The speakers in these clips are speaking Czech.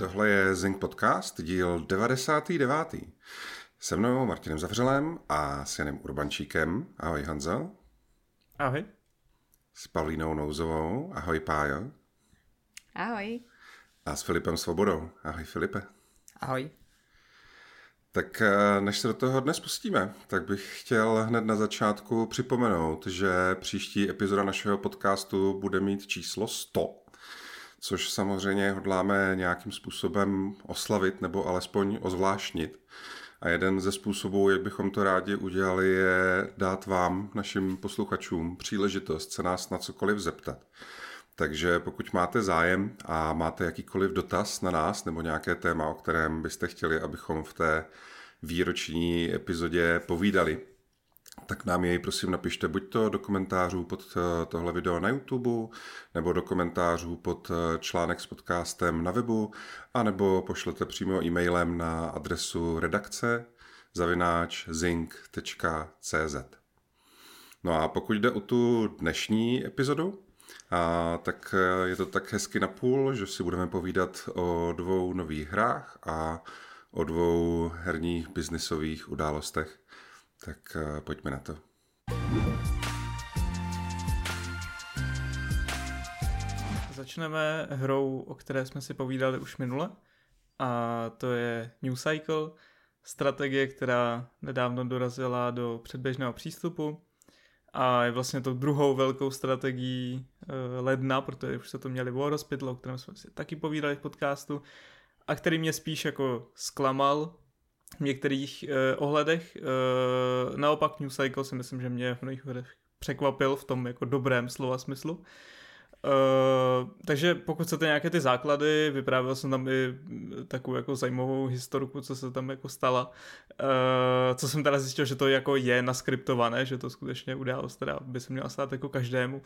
Tohle je Zing Podcast, díl 99. Se mnou Martinem Zavřelem a s Janem Urbančíkem. Ahoj Hanzo. Ahoj. S Pavlínou Nouzovou. Ahoj Pájo. Ahoj. A s Filipem Svobodou. Ahoj Filipe. Ahoj. Tak eh, než se do toho dnes pustíme, tak bych chtěl hned na začátku připomenout, že příští epizoda našeho podcastu bude mít číslo 100, což samozřejmě hodláme nějakým způsobem oslavit nebo alespoň ozvláštnit. A jeden ze způsobů, jak bychom to rádi udělali, je dát vám, našim posluchačům, příležitost se nás na cokoliv zeptat. Takže pokud máte zájem a máte jakýkoliv dotaz na nás nebo nějaké téma, o kterém byste chtěli, abychom v té výroční epizodě povídali, tak nám jej prosím napište buď to do komentářů pod eh, tohle video na YouTube, nebo do komentářů pod eh, článek s podcastem na webu, anebo pošlete přímo e-mailem na adresu redakce zavináč zing.cz. No a pokud jde o tu dnešní epizodu, a tak eh, je to tak hezky napůl, že si budeme povídat o dvou nových hrách a o dvou herních biznisových událostech. Tak uh, pojďme na to. Začneme hrou, o které jsme si povídali už minule. A to je New Cycle, strategie, která nedávno dorazila do předběžného přístupu a je vlastně to druhou velkou strategií uh, ledna, protože už se to měli War Hospital, o kterém jsme si taky povídali v podcastu, a který mě spíš jako zklamal v některých uh, ohledech. Uh, naopak New Cycle si myslím, že mě v mnohých ohledech překvapil v tom jako dobrém slova smyslu. Uh, takže pokud chcete nějaké ty základy, vyprávěl jsem tam i takovou jako zajímavou historku, co se tam jako stala. Uh, co jsem teda zjistil, že to jako je naskriptované, že to skutečně událost, teda by se měla stát jako každému. Uh,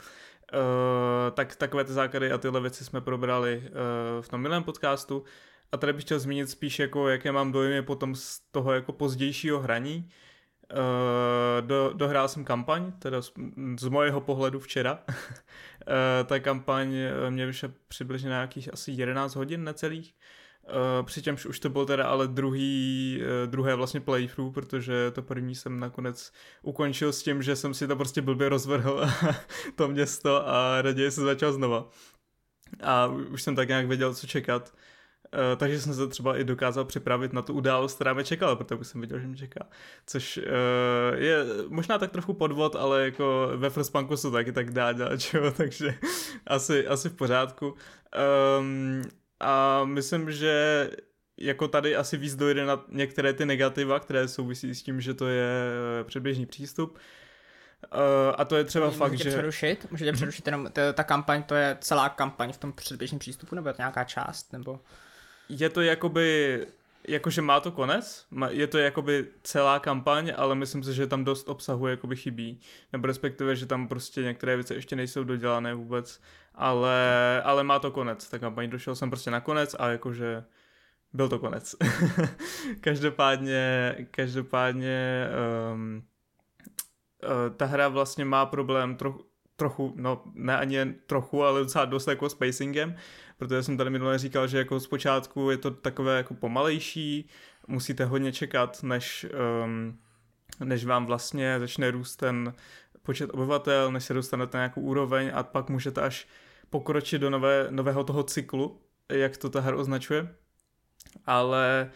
tak takové ty základy a tyhle věci jsme probrali uh, v tom minulém podcastu. A tady bych chtěl zmínit spíš jako, jaké mám dojmy potom z toho jako pozdějšího hraní. Uh, do, dohrál jsem kampaň, teda z, z mojeho pohledu včera. uh, ta kampaň mě vyšla přibližně na nějakých asi 11 hodin necelých. Uh, přičemž už to byl teda ale druhý, uh, druhé vlastně playthrough, protože to první jsem nakonec ukončil s tím, že jsem si to prostě blbě rozvrhl to město a raději se začal znova. A už jsem tak nějak věděl, co čekat. Uh, takže jsem se třeba i dokázal připravit na tu událost, která mě čekala, protože jsem viděl, že mě čeká. Což uh, je možná tak trochu podvod, ale jako ve Frostpunku se taky tak dá dělat, čo? takže asi, asi v pořádku. Um, a myslím, že jako tady asi víc dojde na některé ty negativa, které souvisí s tím, že to je eh, předběžný přístup. Uh, a to je třeba Můžete fakt, můžete že... Přerušit? Můžete Mhm. přerušit jenom, ta kampaň, to je celá kampaň v tom předběžném přístupu, nebo je to nějaká část, nebo... Je to jakoby, jakože má to konec, je to jakoby celá kampaň, ale myslím si, že tam dost obsahu jakoby chybí, nebo respektive, že tam prostě některé věci ještě nejsou dodělané vůbec, ale, ale má to konec, ta kampaň, došel jsem prostě na konec a jakože byl to konec. každopádně, každopádně um, uh, ta hra vlastně má problém trochu, trochu, no ne ani jen trochu, ale docela dost jako s pacingem, protože jsem tady minule říkal, že jako zpočátku je to takové jako pomalejší, musíte hodně čekat, než, um, než vám vlastně začne růst ten počet obyvatel, než se dostanete na nějakou úroveň a pak můžete až pokročit do nové, nového toho cyklu, jak to ta hra označuje. Ale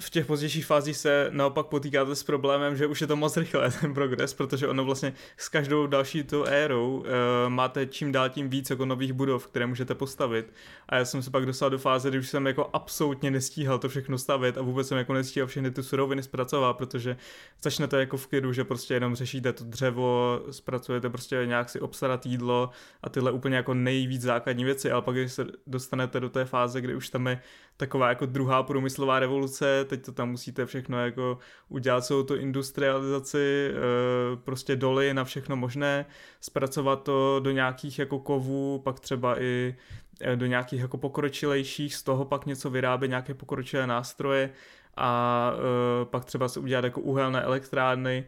v těch pozdějších fázích se naopak potýkáte s problémem, že už je to moc rychle ten progres, protože ono vlastně s každou další tou érou uh, máte čím dál tím víc jako nových budov, které můžete postavit. A já jsem se pak dostal do fáze, kdy už jsem jako absolutně nestíhal to všechno stavit a vůbec jsem jako nestíhal všechny ty suroviny zpracovat, protože začnete jako v klidu, že prostě jenom řešíte to dřevo, zpracujete prostě nějak si obstarat jídlo a tyhle úplně jako nejvíc základní věci, ale pak když se dostanete do té fáze, kdy už tam je taková jako druhá průmyslová revoluce, teď to tam musíte všechno jako udělat celou tu industrializaci, eh, prostě doly na všechno možné, zpracovat to do nějakých jako kovů, pak třeba i eh, do nějakých jako pokročilejších, z toho pak něco vyrábět, nějaké pokročilé nástroje a eh, pak třeba se udělat jako uhelné elektrárny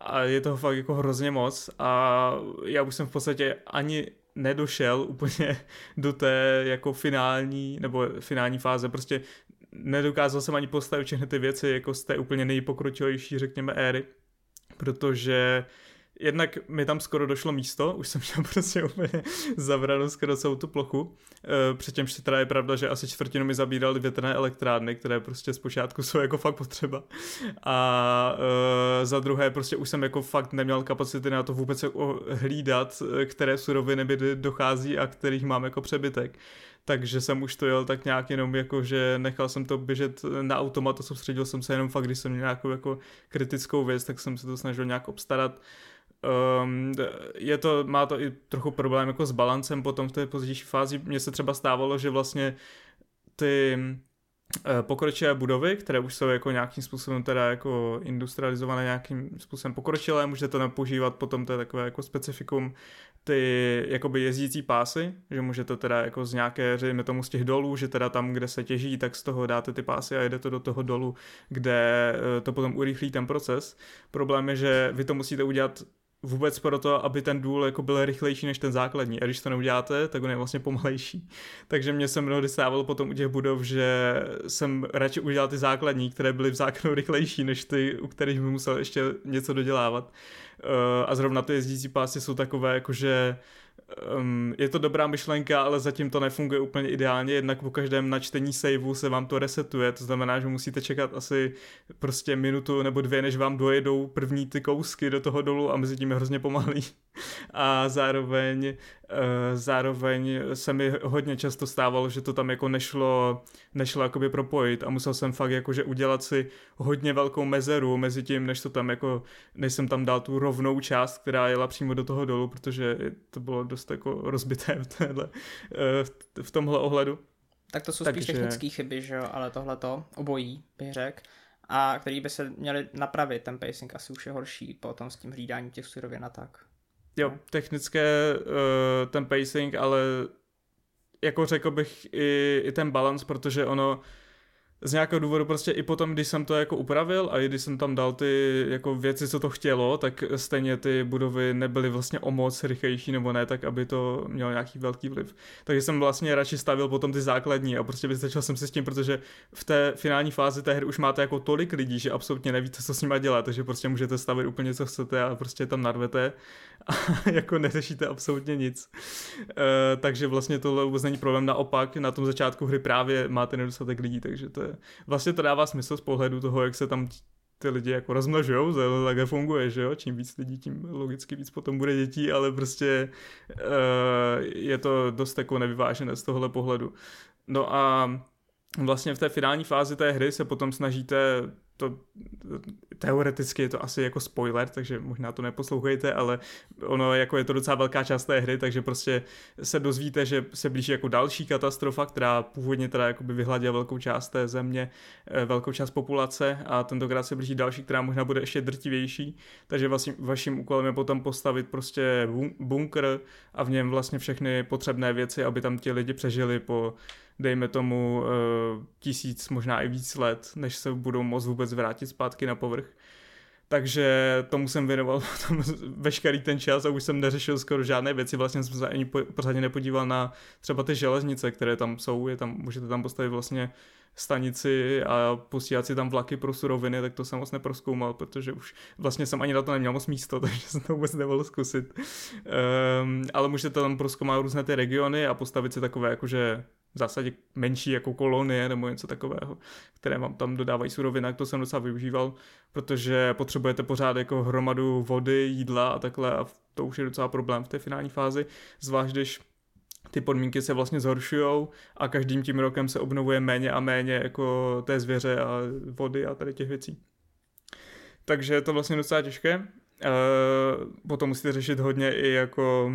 a je toho fakt jako hrozně moc a já už jsem v podstatě ani nedošel úplně do té jako finální, nebo finální fáze, prostě nedokázal jsem ani postavit všechny ty věci jako z té úplně nejpokročilejší, řekněme, éry, protože jednak mi tam skoro došlo místo, už jsem měl prostě úplně zavranou skoro celou tu plochu, e, přičemž teda je pravda, že asi čtvrtinu mi zabíraly větrné elektrárny, které prostě zpočátku jsou jako fakt potřeba. A e, za druhé prostě už jsem jako fakt neměl kapacity na to vůbec hlídat, e, které suroviny by dochází a kterých mám jako přebytek takže jsem už to jel tak nějak jenom jako, že nechal jsem to běžet na automat a soustředil jsem se jenom fakt, když jsem měl nějakou jako kritickou věc, tak jsem se to snažil nějak obstarat. Um, je to, má to i trochu problém jako s balancem potom v té pozdější fázi. Mně se třeba stávalo, že vlastně ty eh, pokročilé budovy, které už jsou jako nějakým způsobem teda jako industrializované nějakým způsobem pokročilé, můžete tam používat potom to je takové jako specifikum ty jakoby jezdící pásy, že můžete teda jako z nějaké, řekněme tomu z těch dolů, že teda tam, kde se těží, tak z toho dáte ty pásy a jedete do toho dolu, kde eh, to potom urychlí ten proces. Problém je, že vy to musíte udělat vůbec pro to, aby ten důl jako byl rychlejší než ten základní. A když to neuděláte, tak on je vlastně pomalejší. Takže mě se mnohdy stávalo potom u těch budov, že jsem radši udělal ty základní, které byly v základu rychlejší, než ty, u kterých by musel ještě něco dodělávat. Uh, a zrovna ty jezdící pásy jsou takové, jakože Um, je to dobrá myšlenka, ale zatím to nefunguje úplně ideálně, jednak po každém načtení saveu se vám to resetuje, to znamená, že musíte čekat asi prostě minutu nebo dvě, než vám dojedou první ty kousky do toho dolu a mezi tím je hrozně pomalý. A zároveň, uh, zároveň se mi hodně často stávalo, že to tam jako nešlo, nešlo jakoby propojit a musel jsem fakt jakože udělat si hodně velkou mezeru mezi tím, než to tam jako, než jsem tam dal tu rovnou část, která jela přímo do toho dolu, protože to bylo dost jako rozbité v, téhle, eh, v tomhle ohledu. Tak to jsou spíš Takže... technické chyby, že jo, ale tohle to obojí, bych řekl a který by se měli napravit, ten pacing asi už je horší potom s tím hlídáním těch surovin a tak. Jo, technické uh, ten pacing, ale jako řekl bych i, i ten balance, protože ono z nějakého důvodu prostě i potom, když jsem to jako upravil a i když jsem tam dal ty jako věci, co to chtělo, tak stejně ty budovy nebyly vlastně o moc rychlejší nebo ne, tak aby to mělo nějaký velký vliv. Takže jsem vlastně radši stavil potom ty základní a prostě vystačil jsem si s tím, protože v té finální fázi té hry už máte jako tolik lidí, že absolutně nevíte, co s nimi dělat, takže prostě můžete stavit úplně co chcete a prostě tam narvete a jako neřešíte absolutně nic. E, takže vlastně tohle vůbec není problém, naopak na tom začátku hry právě máte nedostatek lidí, takže to vlastně to dává smysl z pohledu toho, jak se tam ty lidi jako rozmnožujou, takhle funguje, že jo, čím víc lidí, tím logicky víc potom bude dětí, ale prostě uh, je to dost jako nevyvážené z tohohle pohledu. No a vlastně v té finální fázi té hry se potom snažíte to teoreticky je to asi jako spoiler, takže možná to neposlouchejte, ale ono jako je to docela velká část té hry, takže prostě se dozvíte, že se blíží jako další katastrofa, která původně teda jakoby vyhladila velkou část té země, eh, velkou část populace a tentokrát se blíží další, která možná bude ještě drtivější, takže vlastně vaším úkolem je potom postavit prostě bunkr a v něm vlastně všechny potřebné věci, aby tam ti lidi přežili po dejme tomu uh, tisíc, možná i víc let, než se budou moct vůbec vrátit zpátky na povrch. Takže tomu jsem věnoval veškerý ten čas a už jsem neřešil skoro žádné věci. Vlastně jsem se ani pořádně nepodíval na třeba ty železnice, které tam jsou. Je tam, můžete tam postavit vlastně stanici a posílat si tam vlaky pro suroviny, tak to jsem moc neproskoumal, protože už vlastně jsem ani na to neměl moc místo, takže jsem to vůbec nemohl zkusit. Um, ale můžete tam proskoumat různé ty regiony a postavit si takové jakože v zásadě menší jako kolonie nebo něco takového, které vám tam dodávají surovina, to jsem docela využíval, protože potřebujete pořád jako hromadu vody, jídla a takhle a to už je docela problém v té finální fázi, zvlášť když ty podmínky se vlastně zhoršují a každým tím rokem se obnovuje méně a méně jako té zvěře a vody a tady těch věcí. Takže je to vlastně docela těžké. E, potom musíte řešit hodně i jako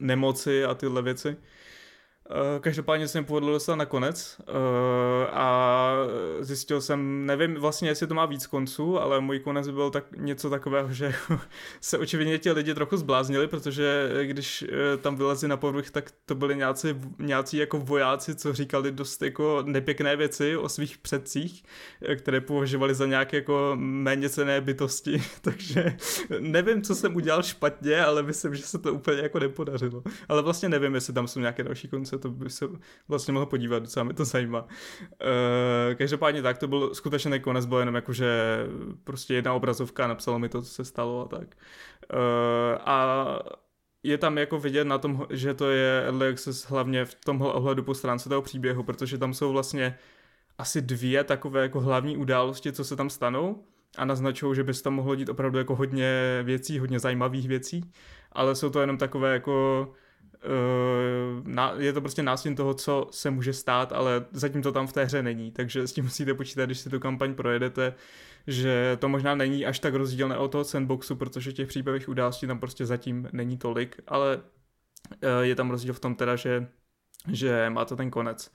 nemoci a tyhle věci. Uh, každopádně jsem povedl dostat nakonec uh, a zjistil jsem, nevím vlastně, jestli to má víc konců, ale můj konec byl tak něco takového, že se očividně ti lidi trochu zbláznili, protože když uh, tam vylezli na povrch, tak to byli nějací, nějací jako vojáci, co říkali dost jako nepěkné věci o svých předcích, které považovali za nějaké jako méně cené bytosti, takže nevím, co jsem udělal špatně, ale myslím, že se to úplně jako nepodařilo. Ale vlastně nevím, jestli tam jsou nějaké další konce, to by se vlastně mohlo podívat, docela mě to zajímá. Uh, každopádně tak, to byl skutečně konec, byl jenom jako, že prostě jedna obrazovka napsala mi to, co se stalo a tak. Uh, a je tam jako vidět na tom, že to je early access hlavně v tomhle ohledu po stránce toho příběhu, protože tam jsou vlastně asi dvě takové jako hlavní události, co se tam stanou a naznačují, že by se tam mohlo dít opravdu jako hodně věcí, hodně zajímavých věcí, ale jsou to jenom takové jako uh, je to prostě nástin toho, co se může stát, ale zatím to tam v té hře není, takže s tím musíte počítat, když si tu kampaň projedete, že to možná není až tak rozdílné od toho sandboxu, protože těch příběhových událostí tam prostě zatím není tolik, ale uh, je tam rozdíl v tom teda, že, že má to ten konec.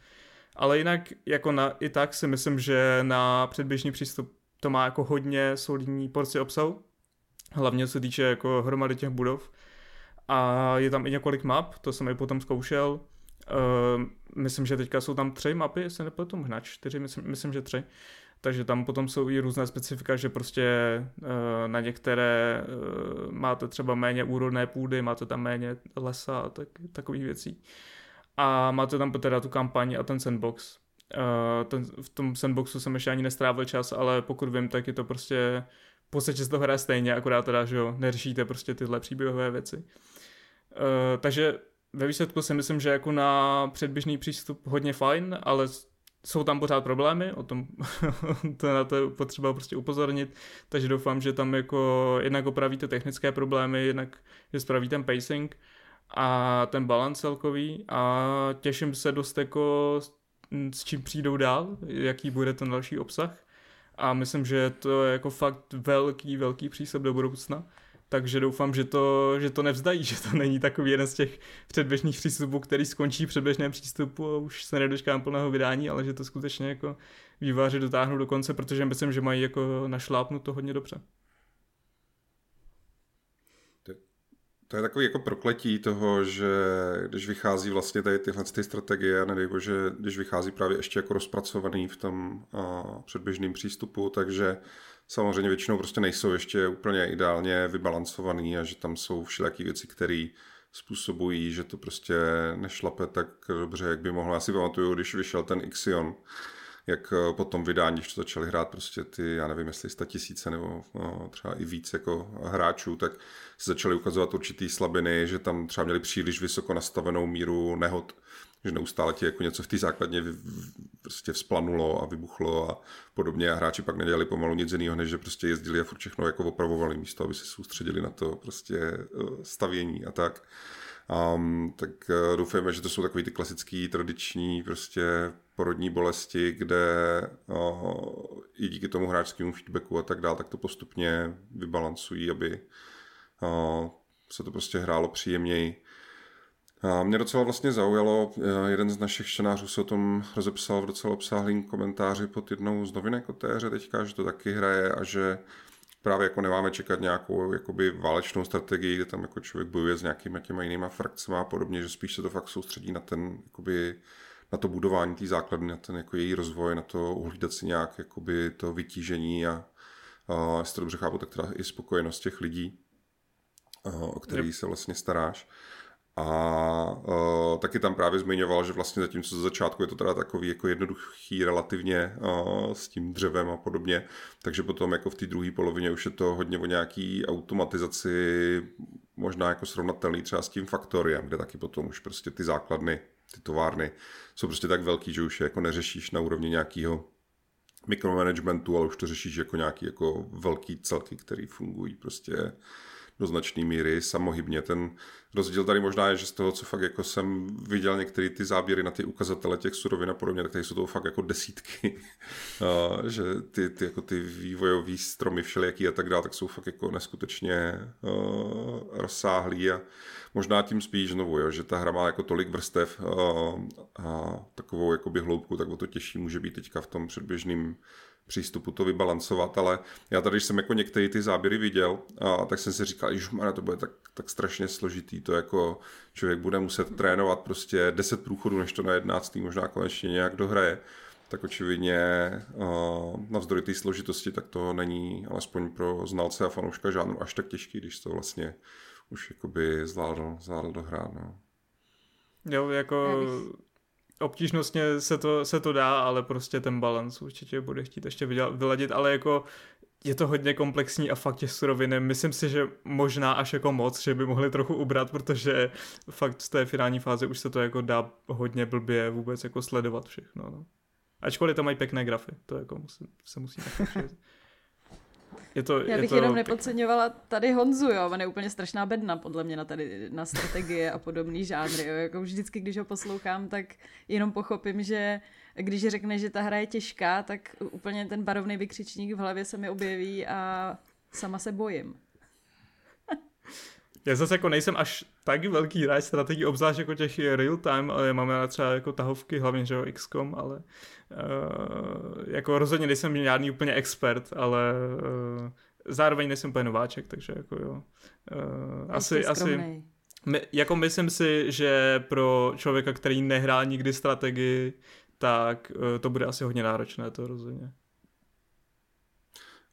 Ale jinak jako na, i tak si myslím, že na předběžný přístup to má jako hodně solidní porci obsahu, hlavně co týče jako hromady těch budov. A je tam i několik map, to jsem i potom zkoušel. Uh, myslím, že teďka jsou tam tři mapy, jestli nepletu, možná čtyři, myslím, myslím, že tři. Takže tam potom jsou i různé specifika, že prostě uh, na některé uh, máte třeba méně úrodné půdy, máte tam méně lesa a tak, takových věcí. A máte tam teda tu kampaň a ten sandbox. Uh, ten, v tom sandboxu jsem ještě ani nestrávil čas, ale pokud vím, tak je to prostě v podstatě se to hraje stejně, akorát teda, že jo, neřešíte prostě tyhle příběhové věci. Uh, takže ve výsledku si myslím, že jako na předběžný přístup hodně fajn, ale jsou tam pořád problémy, o tom to na to je potřeba prostě upozornit, takže doufám, že tam jako jednak opravíte technické problémy, jednak že spraví ten pacing a ten balans celkový a těším se dost jako s čím přijdou dál, jaký bude ten další obsah. A myslím, že to je jako fakt velký, velký příslip do budoucna. Takže doufám, že to, že to nevzdají, že to není takový jeden z těch předběžných přístupů, který skončí předběžném přístupu a už se nedočkám plného vydání, ale že to skutečně jako výváři dotáhnou do konce, protože myslím, že mají jako našlápnout hodně dobře. To je takový jako prokletí toho, že když vychází vlastně tady tyhle ty strategie, nedej bože, když vychází právě ještě jako rozpracovaný v tom uh, předběžném přístupu, takže samozřejmě většinou prostě nejsou ještě úplně ideálně vybalancovaný a že tam jsou všelijaký věci, které způsobují, že to prostě nešlape tak dobře, jak by mohlo. Já si pamatuju, když vyšel ten Ixion, jak eh, po tom vydání, když to začali hrát prostě ty, já nevím, jestli 100 tisíce nebo no, třeba i víc jako hráčů, tak se začaly ukazovat určitý slabiny, že tam třeba měli příliš vysoko nastavenou míru nehod, že neustále ti jako něco v té základně prostě vzplanulo a vybuchlo a podobně a hráči pak nedělali pomalu nic jiného, než že prostě jezdili a furt všechno jako opravovali místo, aby se soustředili na to prostě eh, stavění a tak. Um, tak uh, doufujeme, že to jsou takový ty klasický tradiční prostě porodní bolesti, kde uh, i díky tomu hráčskému feedbacku a tak dále, tak to postupně vybalancují, aby uh, se to prostě hrálo příjemněji. A mě docela vlastně zaujalo, jeden z našich čtenářů se o tom rozepsal v docela obsáhlým komentáři pod jednou z novinek o té hře teďka, že to taky hraje a že právě jako nemáme čekat nějakou jakoby válečnou strategii, kde tam jako člověk bojuje s nějakýma těma jinýma frakcemi a podobně, že spíš se to fakt soustředí na ten jakoby na to budování té základny, na ten jako její rozvoj, na to uhlídat si nějak jakoby to vytížení a, a jestli to dobře chápu, tak teda i spokojenost těch lidí, o který yep. se vlastně staráš. A uh, taky tam právě zmiňoval, že vlastně zatímco za začátku je to teda takový jako jednoduchý relativně uh, s tím dřevem a podobně, takže potom jako v té druhé polovině už je to hodně o nějaký automatizaci, možná jako srovnatelný třeba s tím faktoriem, kde taky potom už prostě ty základny, ty továrny jsou prostě tak velký, že už je jako neřešíš na úrovni nějakého mikromanagementu, ale už to řešíš jako nějaký jako velký celky, který fungují prostě do značné míry samohybně. Ten rozdíl tady možná je, že z toho, co fakt jako jsem viděl některé ty záběry na ty ukazatele těch surovin a podobně, tak tady jsou to fakt jako desítky. že ty, ty, jako ty vývojové stromy všelijaký a tak dále, tak jsou fakt jako neskutečně uh, rozsáhlý a možná tím spíš znovu, jo, že ta hra má jako tolik vrstev a, a takovou jakoby hloubku, tak o to těžší může být teďka v tom předběžným přístupu to vybalancovat, ale já tady, když jsem jako některé ty záběry viděl, a tak jsem si říkal, že to bude tak, tak strašně složitý, to jako člověk bude muset trénovat prostě 10 průchodů, než to na 11. možná konečně nějak dohraje, tak očividně navzdory té složitosti, tak to není alespoň pro znalce a fanouška žádnou až tak těžký, když to vlastně už jakoby zvládl, zvládl dohrát. No. Jo, jako obtížnostně se to, se to dá, ale prostě ten balans určitě bude chtít ještě vyladit, ale jako je to hodně komplexní a fakt těch suroviny. Myslím si, že možná až jako moc, že by mohli trochu ubrat, protože fakt z té finální fáze už se to jako dá hodně blbě vůbec jako sledovat všechno. No. Ačkoliv to mají pěkné grafy, to jako musím, se musí je to, Já bych to jenom nepodceňovala tady Honzu, jo, on je úplně strašná bedna podle mě na tady na strategie a podobný žánry, jo. Jako vždycky, když ho poslouchám, tak jenom pochopím, že když řekne, že ta hra je těžká, tak úplně ten barovný vykřičník v hlavě se mi objeví a sama se bojím. Já zase jako nejsem až tak velký hráč strategii, obzvlášť jako těch real time, ale máme třeba jako tahovky, hlavně že jo XCOM, ale uh, jako rozhodně nejsem žádný úplně expert, ale uh, zároveň nejsem úplně nováček, takže jako jo. Uh, asi, asi, my, jako myslím si, že pro člověka, který nehrál nikdy strategii, tak uh, to bude asi hodně náročné, to rozhodně.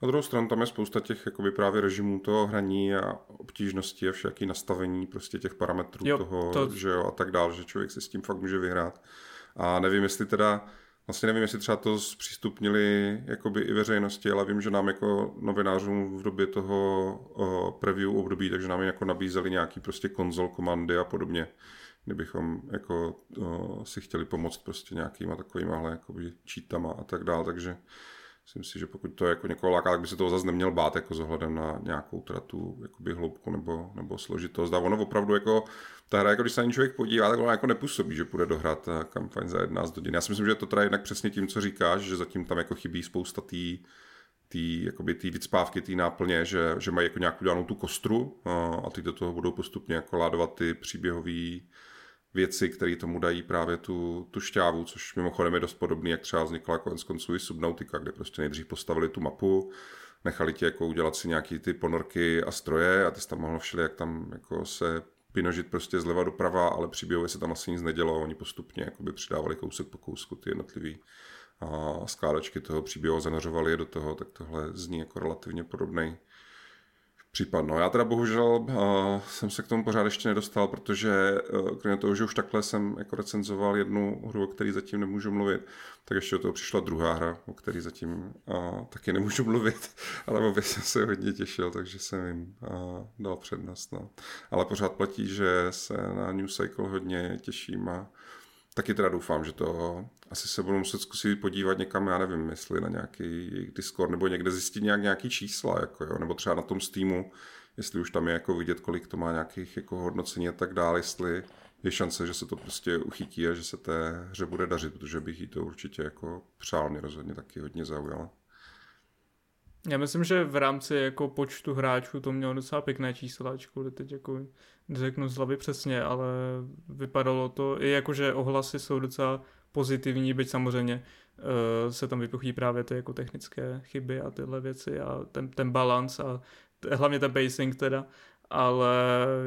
Na druhou stranu tam je spousta těch jakoby právě režimů toho hraní a obtížnosti a všaký nastavení prostě těch parametrů jo, toho, to... že jo, a tak dál, že člověk si s tím fakt může vyhrát. A nevím, jestli teda, vlastně nevím, jestli třeba to zpřístupnili jakoby i veřejnosti, ale vím, že nám jako novinářům v době toho o, preview období, takže nám jako nabízeli nějaký prostě konzol, komandy a podobně kdybychom jako o, si chtěli pomoct prostě nějakýma takovýma jakoby cheatama a tak dále, takže Myslím si, že pokud to jako někoho láká, tak by se toho zase neměl bát jako s ohledem na nějakou teda tu jakoby hloubku nebo, nebo složitost. A ono opravdu jako, ta hra, jako když se na člověk podívá, tak ona jako nepůsobí, že půjde dohrát kampaň za 11 hodin. Já si myslím, že to teda jednak přesně tím, co říkáš, že zatím tam jako chybí spousta tý, tý, jakoby tý vycpávky, tý náplně, že, že mají jako nějakou danou tu kostru a, a ty do toho budou postupně jako ládovat ty příběhové věci, které tomu dají právě tu, tu šťávu, což mimochodem je dost podobný, jak třeba vznikla konec konců i Subnautica, kde prostě nejdřív postavili tu mapu, nechali ti jako udělat si nějaký ty ponorky a stroje a ty jsi tam mohl všeli, jak tam jako se pinožit prostě zleva doprava, ale příběhově se tam asi nic nedělo, oni postupně jakoby přidávali kousek po kousku ty jednotlivý a skládačky toho příběhu zanořovali je do toho, tak tohle zní jako relativně podobný případ. No já teda bohužel uh, jsem se k tomu pořád ještě nedostal, protože uh, kromě toho, že už takhle jsem jako recenzoval jednu hru, o které zatím nemůžu mluvit, tak ještě do toho přišla druhá hra, o které zatím uh, taky nemůžu mluvit, ale obě jsem se hodně těšil, takže jsem jim uh, dal přednost. No. Ale pořád platí, že se na New Cycle hodně těším a taky teda doufám, že to asi se budu muset zkusit podívat někam, já nevím, jestli na nějaký Discord nebo někde zjistit nějak nějaký čísla, jako jo, nebo třeba na tom Steamu, jestli už tam je jako vidět, kolik to má nějakých jako hodnocení a tak dále, jestli je šance, že se to prostě uchytí a že se té hře bude dařit, protože bych jí to určitě jako přál, mě rozhodně taky hodně zaujalo. Já myslím, že v rámci jako počtu hráčů to mělo docela pěkné čísla, ačkoliv teď jako neřeknu z hlavy přesně, ale vypadalo to i jako, že ohlasy jsou docela pozitivní, byť samozřejmě uh, se tam vypuchí právě ty jako technické chyby a tyhle věci a ten, ten balans a t- hlavně ten pacing teda, ale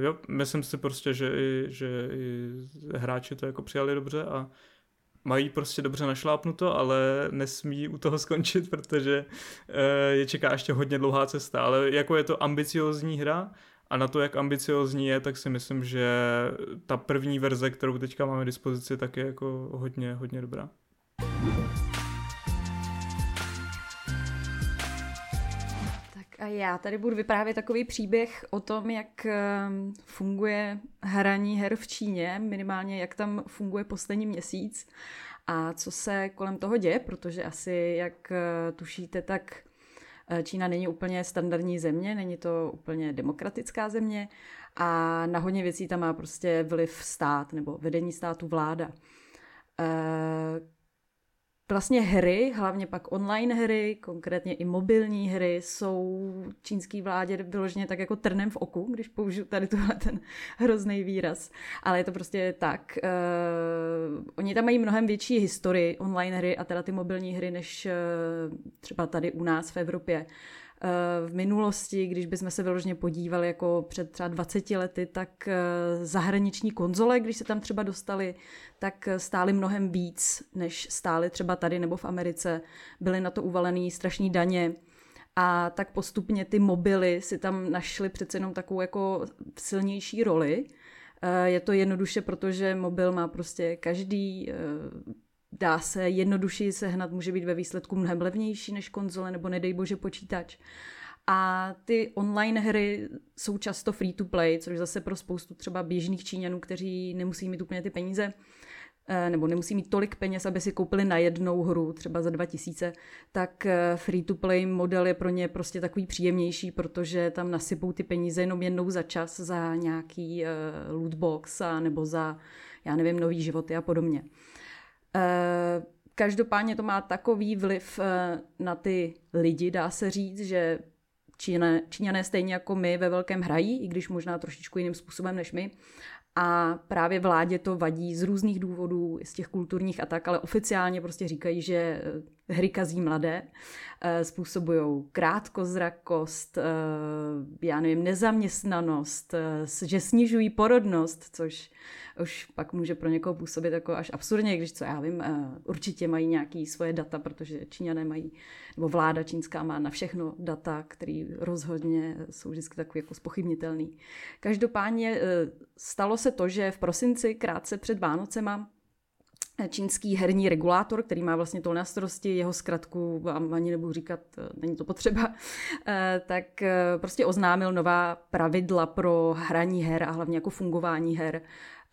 jo, myslím si prostě, že i, že i hráči to jako přijali dobře a mají prostě dobře našlápnuto, ale nesmí u toho skončit, protože uh, je čeká ještě hodně dlouhá cesta, ale jako je to ambiciozní hra, a na to, jak ambiciozní je, tak si myslím, že ta první verze, kterou teďka máme k dispozici, tak je jako hodně, hodně dobrá. Já tady budu vyprávět takový příběh o tom, jak ehm, funguje hraní her v Číně, minimálně jak tam funguje poslední měsíc a co se kolem toho děje, protože asi, jak eh, tušíte, tak Čína není úplně standardní země, není to úplně demokratická země a na hodně věcí tam má prostě vliv stát nebo vedení státu vláda. Vlastně hry, hlavně pak online hry, konkrétně i mobilní hry, jsou čínský vládě vyloženě tak jako trnem v oku, když použiju tady tuhle ten hrozný výraz. Ale je to prostě tak. Uh, oni tam mají mnohem větší historii online hry a teda ty mobilní hry, než uh, třeba tady u nás v Evropě. Eh, v minulosti, když bychom se vyloženě podívali jako před třeba 20 lety, tak eh, zahraniční konzole, když se tam třeba dostali, tak stály mnohem víc, než stály třeba tady nebo v Americe. Byly na to uvalený strašní daně, a tak postupně ty mobily si tam našly přece jenom takovou jako silnější roli. Eh, je to jednoduše, protože mobil má prostě každý, dá se jednodušeji sehnat, může být ve výsledku mnohem levnější než konzole nebo nedej bože počítač. A ty online hry jsou často free to play, což zase pro spoustu třeba běžných Číňanů, kteří nemusí mít úplně ty peníze, eh, nebo nemusí mít tolik peněz, aby si koupili na jednou hru, třeba za 2000, tak eh, free to play model je pro ně prostě takový příjemnější, protože tam nasypou ty peníze jenom jednou za čas za nějaký uh, lootbox a nebo za, já nevím, nový životy a podobně. Eh, každopádně to má takový vliv eh, na ty lidi, dá se říct, že Číňané, Číňané stejně jako my ve velkém hrají, i když možná trošičku jiným způsobem než my. A právě vládě to vadí z různých důvodů, z těch kulturních a tak, ale oficiálně prostě říkají, že eh, hry kazí mladé, způsobují krátkozrakost, já nevím, nezaměstnanost, že snižují porodnost, což už pak může pro někoho působit jako až absurdně, když co já vím, eh, určitě mají nějaké svoje data, protože Číňané mají, nebo vláda čínská má na všechno data, které rozhodně jsou vždycky takový jako spochybnitelný. Každopádně eh, stalo se to, že v prosinci, krátce před Vánocema, eh, čínský herní regulátor, který má vlastně to na starosti, jeho zkratku ani nebudu říkat, není to potřeba, tak prostě oznámil nová pravidla pro hraní her a hlavně jako fungování her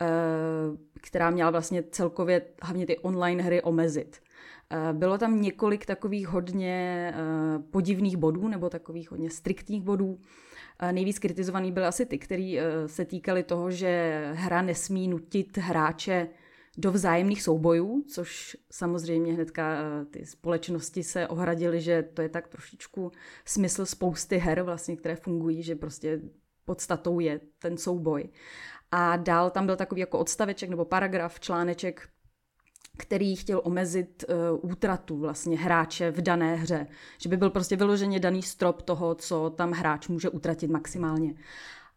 Eh, která měla vlastně celkově hlavně ty online hry omezit. Eh, bylo tam několik takových hodně eh, podivných bodů nebo takových hodně striktních bodů. Nejvíc kritizovaný byly asi ty, které se týkaly toho, že hra nesmí nutit hráče do vzájemných soubojů, což samozřejmě hnedka ty společnosti se ohradily, že to je tak trošičku smysl spousty her, vlastně, které fungují, že prostě podstatou je ten souboj. A dál tam byl takový jako odstaveček nebo paragraf, článeček, který chtěl omezit uh, útratu vlastně hráče v dané hře. Že by byl prostě vyloženě daný strop toho, co tam hráč může utratit maximálně.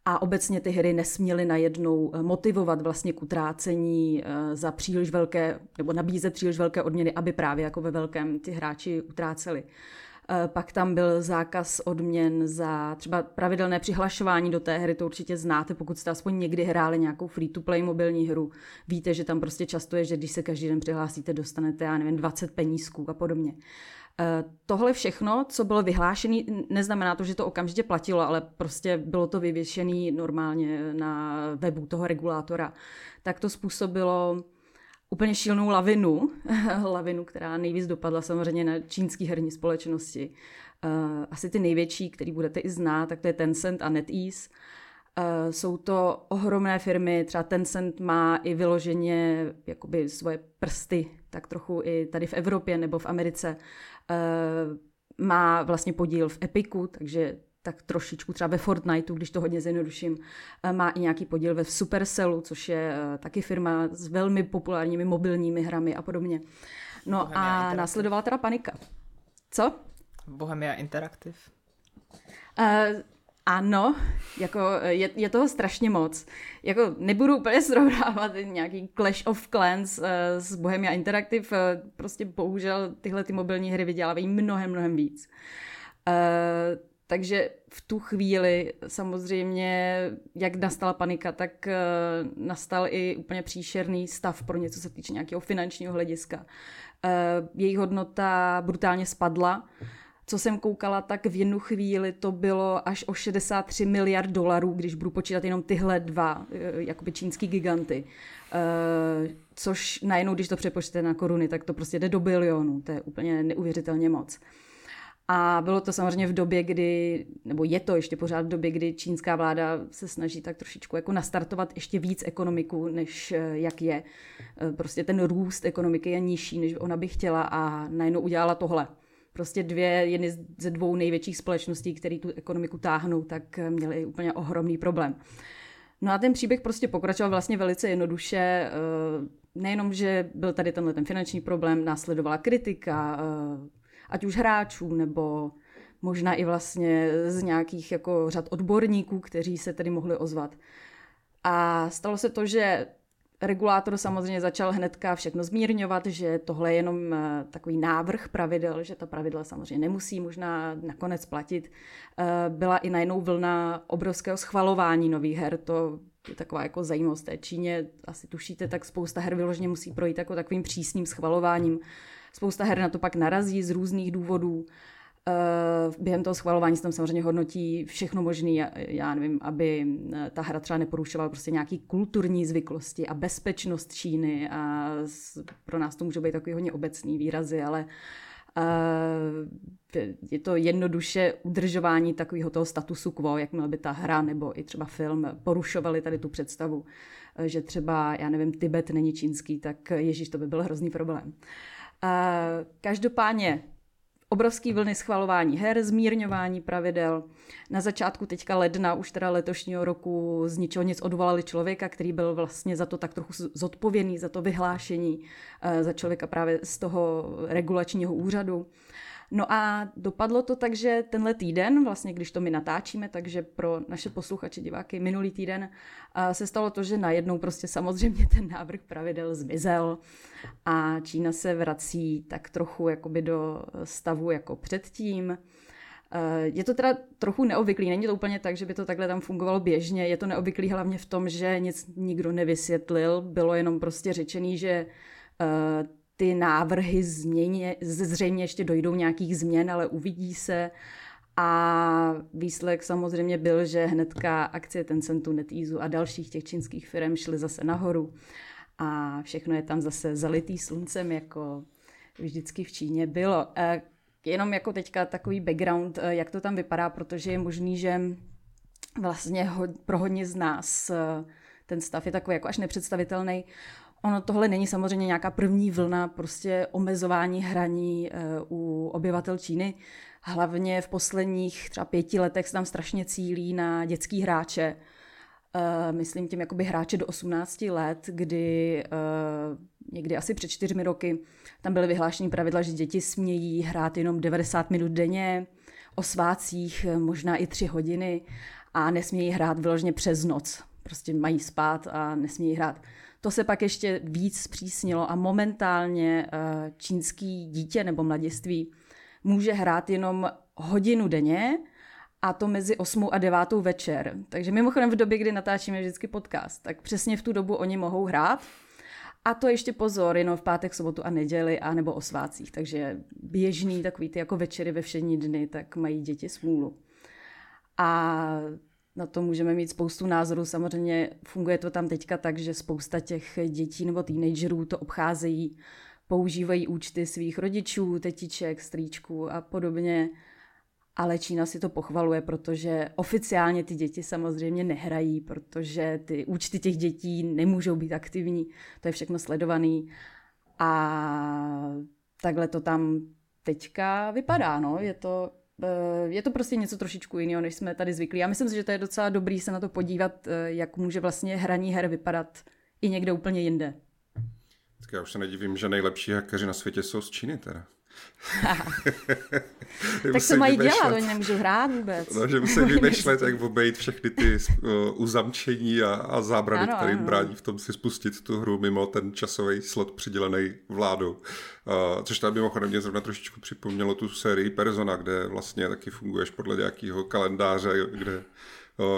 A obecně ty hry nesměly najednou eh, motivovat vlastně k utrácení uh, za příliš velké, nebo nabízet příliš velké odměny, aby právě jako ve velkém ty hráči utráceli. Eh, pak tam byl zákaz odměn za třeba pravidelné přihlašování do té hry, to určitě znáte, pokud jste aspoň někdy hráli nějakou free-to-play mobilní hru. Víte, že tam prostě často je, že když se každý den přihlásíte, dostanete, já nevím, 20 penízků a podobně. Eh, tohle všechno, co bylo vyhlášené, neznamená to, že to okamžitě platilo, ale prostě bylo to vyvěšené normálně na webu toho regulátora. Tak to způsobilo úplně šílenou lavinu, lavinu, která nejvíc dopadla samozřejmě na čínský herní společnosti. Uh, asi ty největší, který budete i znát, tak to je Tencent a NetEase. Uh, jsou to ohromné firmy, třeba Tencent má i vyloženě jakoby svoje prsty, tak trochu i tady v Evropě nebo v Americe. Uh, má vlastně podíl v Epiku, takže tak trošičku třeba ve Fortniteu, když to hodně zjednoduším, eh, má i nějaký podíl ve Supercellu, což je eh, taky firma s velmi populárními mobilními hrami a podobně. No Bohemia a Interactive. následovala teda panika. Co? Bohemia Interactive. Uh, ano, jako je, je toho strašně moc. Jako nebudu úplně srovnávat nějaký Clash of Clans uh, s Bohemia Interactive, uh, prostě bohužel tyhle ty mobilní hry vydělávají mnohem, mnohem víc. Uh, takže v tu chvíli samozřejmě, jak nastala panika, tak eh, nastal i úplně příšerný stav pro něco se týče nějakého finančního hlediska. Eh, jejich hodnota brutálně spadla. Co jsem koukala, tak v jednu chvíli to bylo až o 63 miliard dolarů, když budu počítat jenom tyhle dva eh, jakoby čínský giganty. Což najednou, když to přepočtete na koruny, tak to prostě jde do bilionu. To je úplně neuvěřitelně moc. A bylo to samozřejmě v době, kdy, nebo je to ještě pořád v době, kdy čínská vláda se snaží tak trošičku jako nastartovat ještě víc ekonomiku, než eh, jak je. Eh, prostě ten růst ekonomiky je nižší, než ona by chtěla a najednou udělala tohle. Prostě dvě, jedny ze dvou největších společností, které tu ekonomiku táhnou, tak eh, měly úplně ohromný problém. No a ten příběh prostě pokračoval vlastně velice jednoduše. Nejenom, že byl tady tenhle ten finanční problém, následovala kritika, ať už hráčů nebo možná i vlastně z nějakých jako řad odborníků, kteří se tedy mohli ozvat. A stalo se to, že regulátor samozřejmě začal hnedka všechno zmírňovat, že tohle je jenom eh, takový návrh pravidel, že ta pravidla samozřejmě nemusí možná nakonec platit. Eh, byla i najednou vlna obrovského schvalování nových her, to je taková jako zajímavost té Číně, asi tušíte, tak spousta her vyloženě musí projít jako takovým přísným schvalováním. Spousta her na to pak narazí z různých důvodů. Eh, během toho schvalování se tam samozřejmě hodnotí všechno možné, já nevím, aby eh, ta hra třeba neporušovala prostě nějaký kulturní zvyklosti a bezpečnost Číny a pro nás to může být takový hodně obecný výrazy, ale eh, je to jednoduše udržování takového toho statusu quo, jakmile by ta hra nebo i třeba film porušovali tady tu představu, že třeba, já nevím, Tibet není čínský, tak ježíš, to by byl hrozný problém. Každopádně obrovský vlny schvalování her, zmírňování pravidel. Na začátku teďka ledna, už teda letošního roku, z ničeho nic odvolali člověka, který byl vlastně za to tak trochu zodpovědný, za to vyhlášení, eh, za člověka právě z toho regulačního úřadu. No a dopadlo to tak, že tenhle týden, vlastně když to my natáčíme, takže pro naše posluchače, diváky, minulý týden se stalo to, že najednou prostě samozřejmě ten návrh pravidel zmizel a Čína se vrací tak trochu jakoby do stavu jako předtím. Je to teda trochu neobvyklý, není to úplně tak, že by to takhle tam fungovalo běžně, je to neobvyklý hlavně v tom, že nic nikdo nevysvětlil, bylo jenom prostě řečený, že ty návrhy změně, zřejmě ještě dojdou nějakých změn, ale uvidí se. A výsledek samozřejmě byl, že hnedka akcie Tencentu, NetEasu a dalších těch čínských firm šly zase nahoru a všechno je tam zase zalitý sluncem, jako vždycky v Číně bylo. Jenom jako teďka takový background, e, jak to tam vypadá, protože je možný, že vlastně pro hodně z nás e, ten stav je takový jako až nepředstavitelný. Ono tohle není samozřejmě nějaká první vlna prostě omezování hraní eh, u obyvatel Číny. Hlavně v posledních třeba pěti letech se tam strašně cílí na dětský hráče. Eh, myslím tím jakoby hráče do 18 let, kdy eh, někdy asi před čtyřmi roky tam byly vyhlášení pravidla, že děti smějí hrát jenom 90 minut denně, o svácích možná i tři hodiny a nesmějí hrát vyloženě přes noc. Prostě mají spát a nesmějí hrát. To se pak ještě víc zpřísnilo a momentálně eh, čínský dítě nebo mladiství může hrát jenom hodinu denně a to mezi 8 a 9 večer. Takže mimochodem v době, kdy natáčíme vždycky podcast, tak přesně v tu dobu oni mohou hrát. A to ještě pozor, jenom v pátek, sobotu a neděli, a nebo o svácích. Takže běžný takový ty jako večery ve všední dny, tak mají děti smůlu. A na to můžeme mít spoustu názorů. Samozřejmě funguje to tam teďka tak, že spousta těch dětí nebo teenagerů to obcházejí, používají účty svých rodičů, tetiček, strýčků a podobně. Ale Čína si to pochvaluje, protože oficiálně ty děti samozřejmě nehrají, protože ty účty těch dětí nemůžou být aktivní. To je všechno sledovaný. A takhle to tam teďka vypadá. No. Je to je to prostě něco trošičku jiného, než jsme tady zvyklí. Já myslím si, že to je docela dobrý se na to podívat, eh, jak může vlastně hraní her vypadat i někde úplně jinde. Tak já už se nedivím, že nejlepší hackeři na světě jsou z Číny teda. tak co mají vymešlet. dělat? Oni nemůžou hrát vůbec. No, že musí vymýšlet, jak obejít všechny ty uh, uzamčení a, a zábrany, ano, které jim brání v tom si spustit tu hru mimo ten časový slot přidělený vládou. Uh, což tam mimochodem mě zrovna trošičku připomnělo tu sérii Persona, kde vlastně taky funguješ podle nějakého kalendáře, kde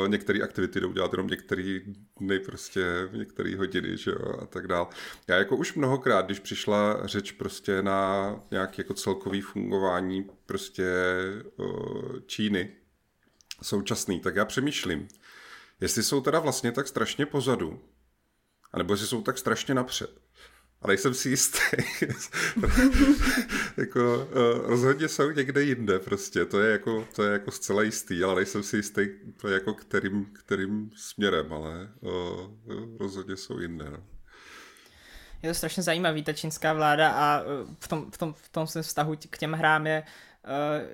některé aktivity jdou dělat jenom některé dny, prostě některé hodiny, že jo, a tak dál. Já jako už mnohokrát, když přišla řeč prostě na nějaké jako celkový fungování prostě Číny současný, tak já přemýšlím, jestli jsou teda vlastně tak strašně pozadu, anebo jestli jsou tak strašně napřed. A nejsem si jistý. jako, uh, rozhodně jsou někde jinde prostě, to je, jako, to je jako zcela jistý, ale nejsem si jistý, to je jako kterým, kterým směrem, ale uh, rozhodně jsou jinde. No. Je to strašně zajímavý, ta čínská vláda a v tom, v tom, v tom vztahu k těm hrám je Eh,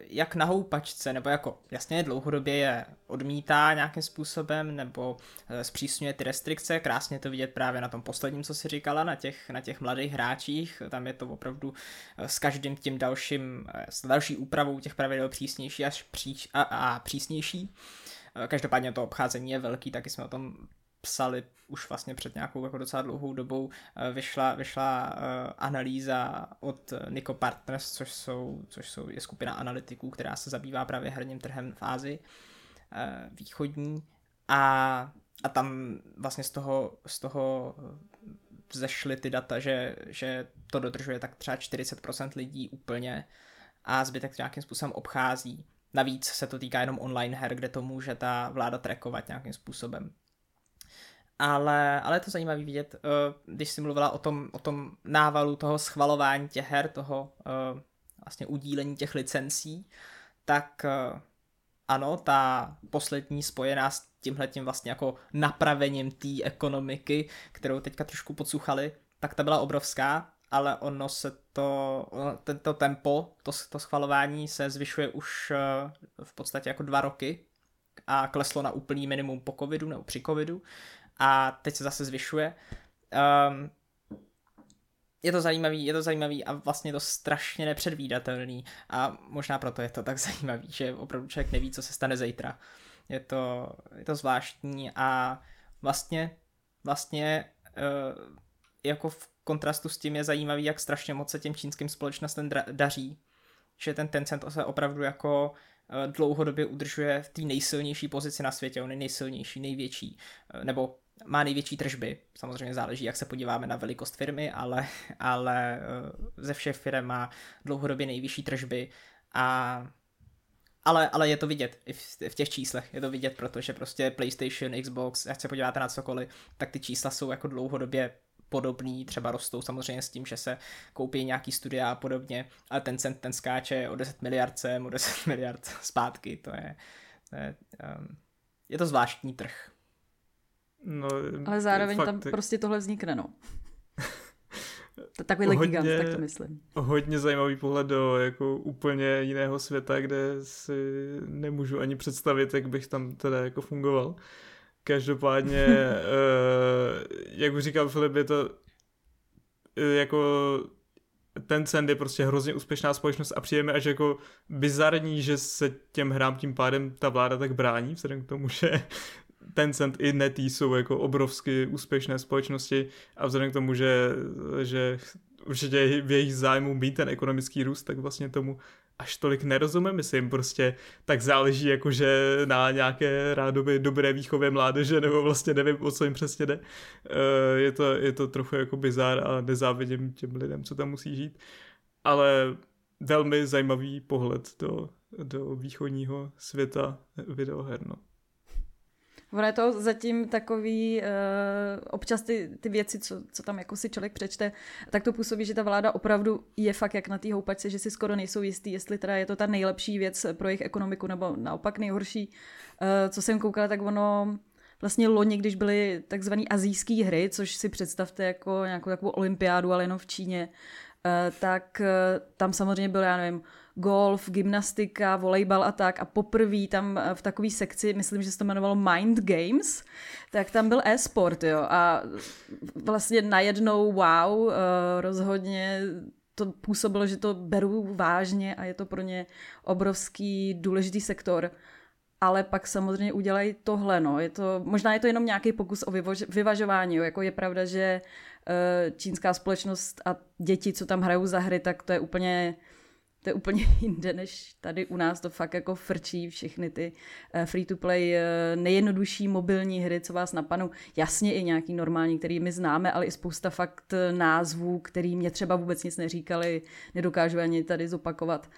jak na houpačce, nebo jako jasně dlouhodobě je odmítá nějakým způsobem, nebo eh, zpřísňuje ty restrikce, krásně to vidět právě na tom posledním, co si říkala, na těch, na těch mladých hráčích, tam je to opravdu eh, s každým tím dalším, s další úpravou těch pravidel přísnější až příš, a, a přísnější. Každopádně to obcházení je velký, taky jsme o tom psali už vlastně před nějakou jako docela dlouhou dobou, eh, vyšla, vyšla uh, analýza od Nico Partners, což, jsou, což jsou, je skupina analytiků, která se zabývá právě herním trhem v Ázii uh, východní a, a tam vlastně z toho, z toho zešly ty data, že, že to dodržuje tak třeba 40% lidí úplně a zbytek nějakým způsobem obchází. Navíc se to týká jenom online her, kde to může ta vláda trackovat nějakým způsobem ale, ale je to zajímavé vidět, uh, když jsi mluvila o tom, o tom návalu toho schvalování těch her, toho uh, vlastně udílení těch licencí, tak uh, ano, ta poslední spojená s tímhletím vlastně jako napravením té ekonomiky, kterou teďka trošku podsuchali, tak ta byla obrovská, ale ono se to, ono, tento tempo, to, to schvalování se zvyšuje už v podstatě jako dva roky a kleslo na úplný minimum po covidu nebo při covidu a teď se zase zvyšuje. Um, je to zajímavý, je to zajímavý a vlastně to strašně nepředvídatelný a možná proto je to tak zajímavý, že opravdu člověk neví, co se stane zítra. Je to, je to zvláštní a vlastně, vlastně uh, jako v kontrastu s tím je zajímavý, jak strašně moc se těm čínským společnostem daří, že ten Tencent se opravdu jako uh, dlouhodobě udržuje v té nejsilnější pozici na světě, on je nejsilnější, největší, uh, nebo má největší tržby. Samozřejmě záleží, jak se podíváme na velikost firmy, ale, ale eh, ze všech firm má dlouhodobě nejvyšší tržby a ale, ale je to vidět i v, v těch číslech, je to vidět, protože prostě PlayStation, Xbox, jak se podíváte na cokoliv, tak ty čísla jsou jako dlouhodobě podobný, třeba rostou samozřejmě s tím, že se koupí nějaký studia a podobně, ale ten cent ten skáče o 10 miliard sem, o 10 miliard zpátky, to je, to je, um, je to zvláštní trh. No, Ale zároveň fakt, tam prostě tohle vznikne, no. Takovýhle hodně, gigant, tak to myslím. Hodně zajímavý pohled do jako úplně jiného světa, kde si nemůžu ani představit, jak bych tam teda jako fungoval. Každopádně, uh, jak už říkal Filip, je to uh, jako ten cent je prostě hrozně úspěšná společnost a přijeme až jako bizarní, že se těm hrám tím pádem ta vláda tak brání, vzhledem k tomu, že Tencent i Netý jsou jako obrovsky úspěšné společnosti a vzhledem k tomu, že, že určitě v jejich zájmu mít ten ekonomický růst, tak vlastně tomu až tolik nerozumím, myslím, prostě tak záleží jakože na nějaké rádoby dobré výchově mládeže, nebo vlastně nevím, o co jim přesně jde. Eh, je to, je to trochu jako bizár a nezávidím těm lidem, co tam musí žít, ale velmi zajímavý pohled do, do východního světa videoher, no. Ono je to zatím takový, uh, občas ty, ty věci, co, co tam jako si člověk přečte, tak to působí, že ta vláda opravdu je fakt jak na té houpačce, že si skoro nejsou jistý, jestli teda je to ta nejlepší věc pro jejich ekonomiku, nebo naopak nejhorší. Uh, co jsem koukala, tak ono vlastně loni, když byly takzvané azijské hry, což si představte jako nějakou takovou olympiádu, ale jenom v Číně, uh, tak tam samozřejmě byl, já nevím, golf, gymnastika, volejbal a tak. A poprvé tam eh, v takové sekci, myslím, že se to jmenovalo Mind Games, tak tam byl e-sport, jo. A vlastně najednou wow, eh, rozhodně to působilo, že to beru vážně a je to pro ně obrovský důležitý sektor. Ale pak samozřejmě udělají tohle, no. Je to, možná je to jenom nějaký pokus o vyvož, vyvažování, jo. Jako je pravda, že uh, čínská společnost a děti, co tam hrajou za hry, tak to je úplně to je úplně jinde, než tady u nás to fakt jako frčí všechny ty eh, free-to-play eh, nejjednodušší mobilní hry, co vás napadnou. Jasně i nějaký normální, který my známe, ale i spousta fakt eh, názvů, který mě třeba vůbec nic neříkali, nedokážu ani tady zopakovat.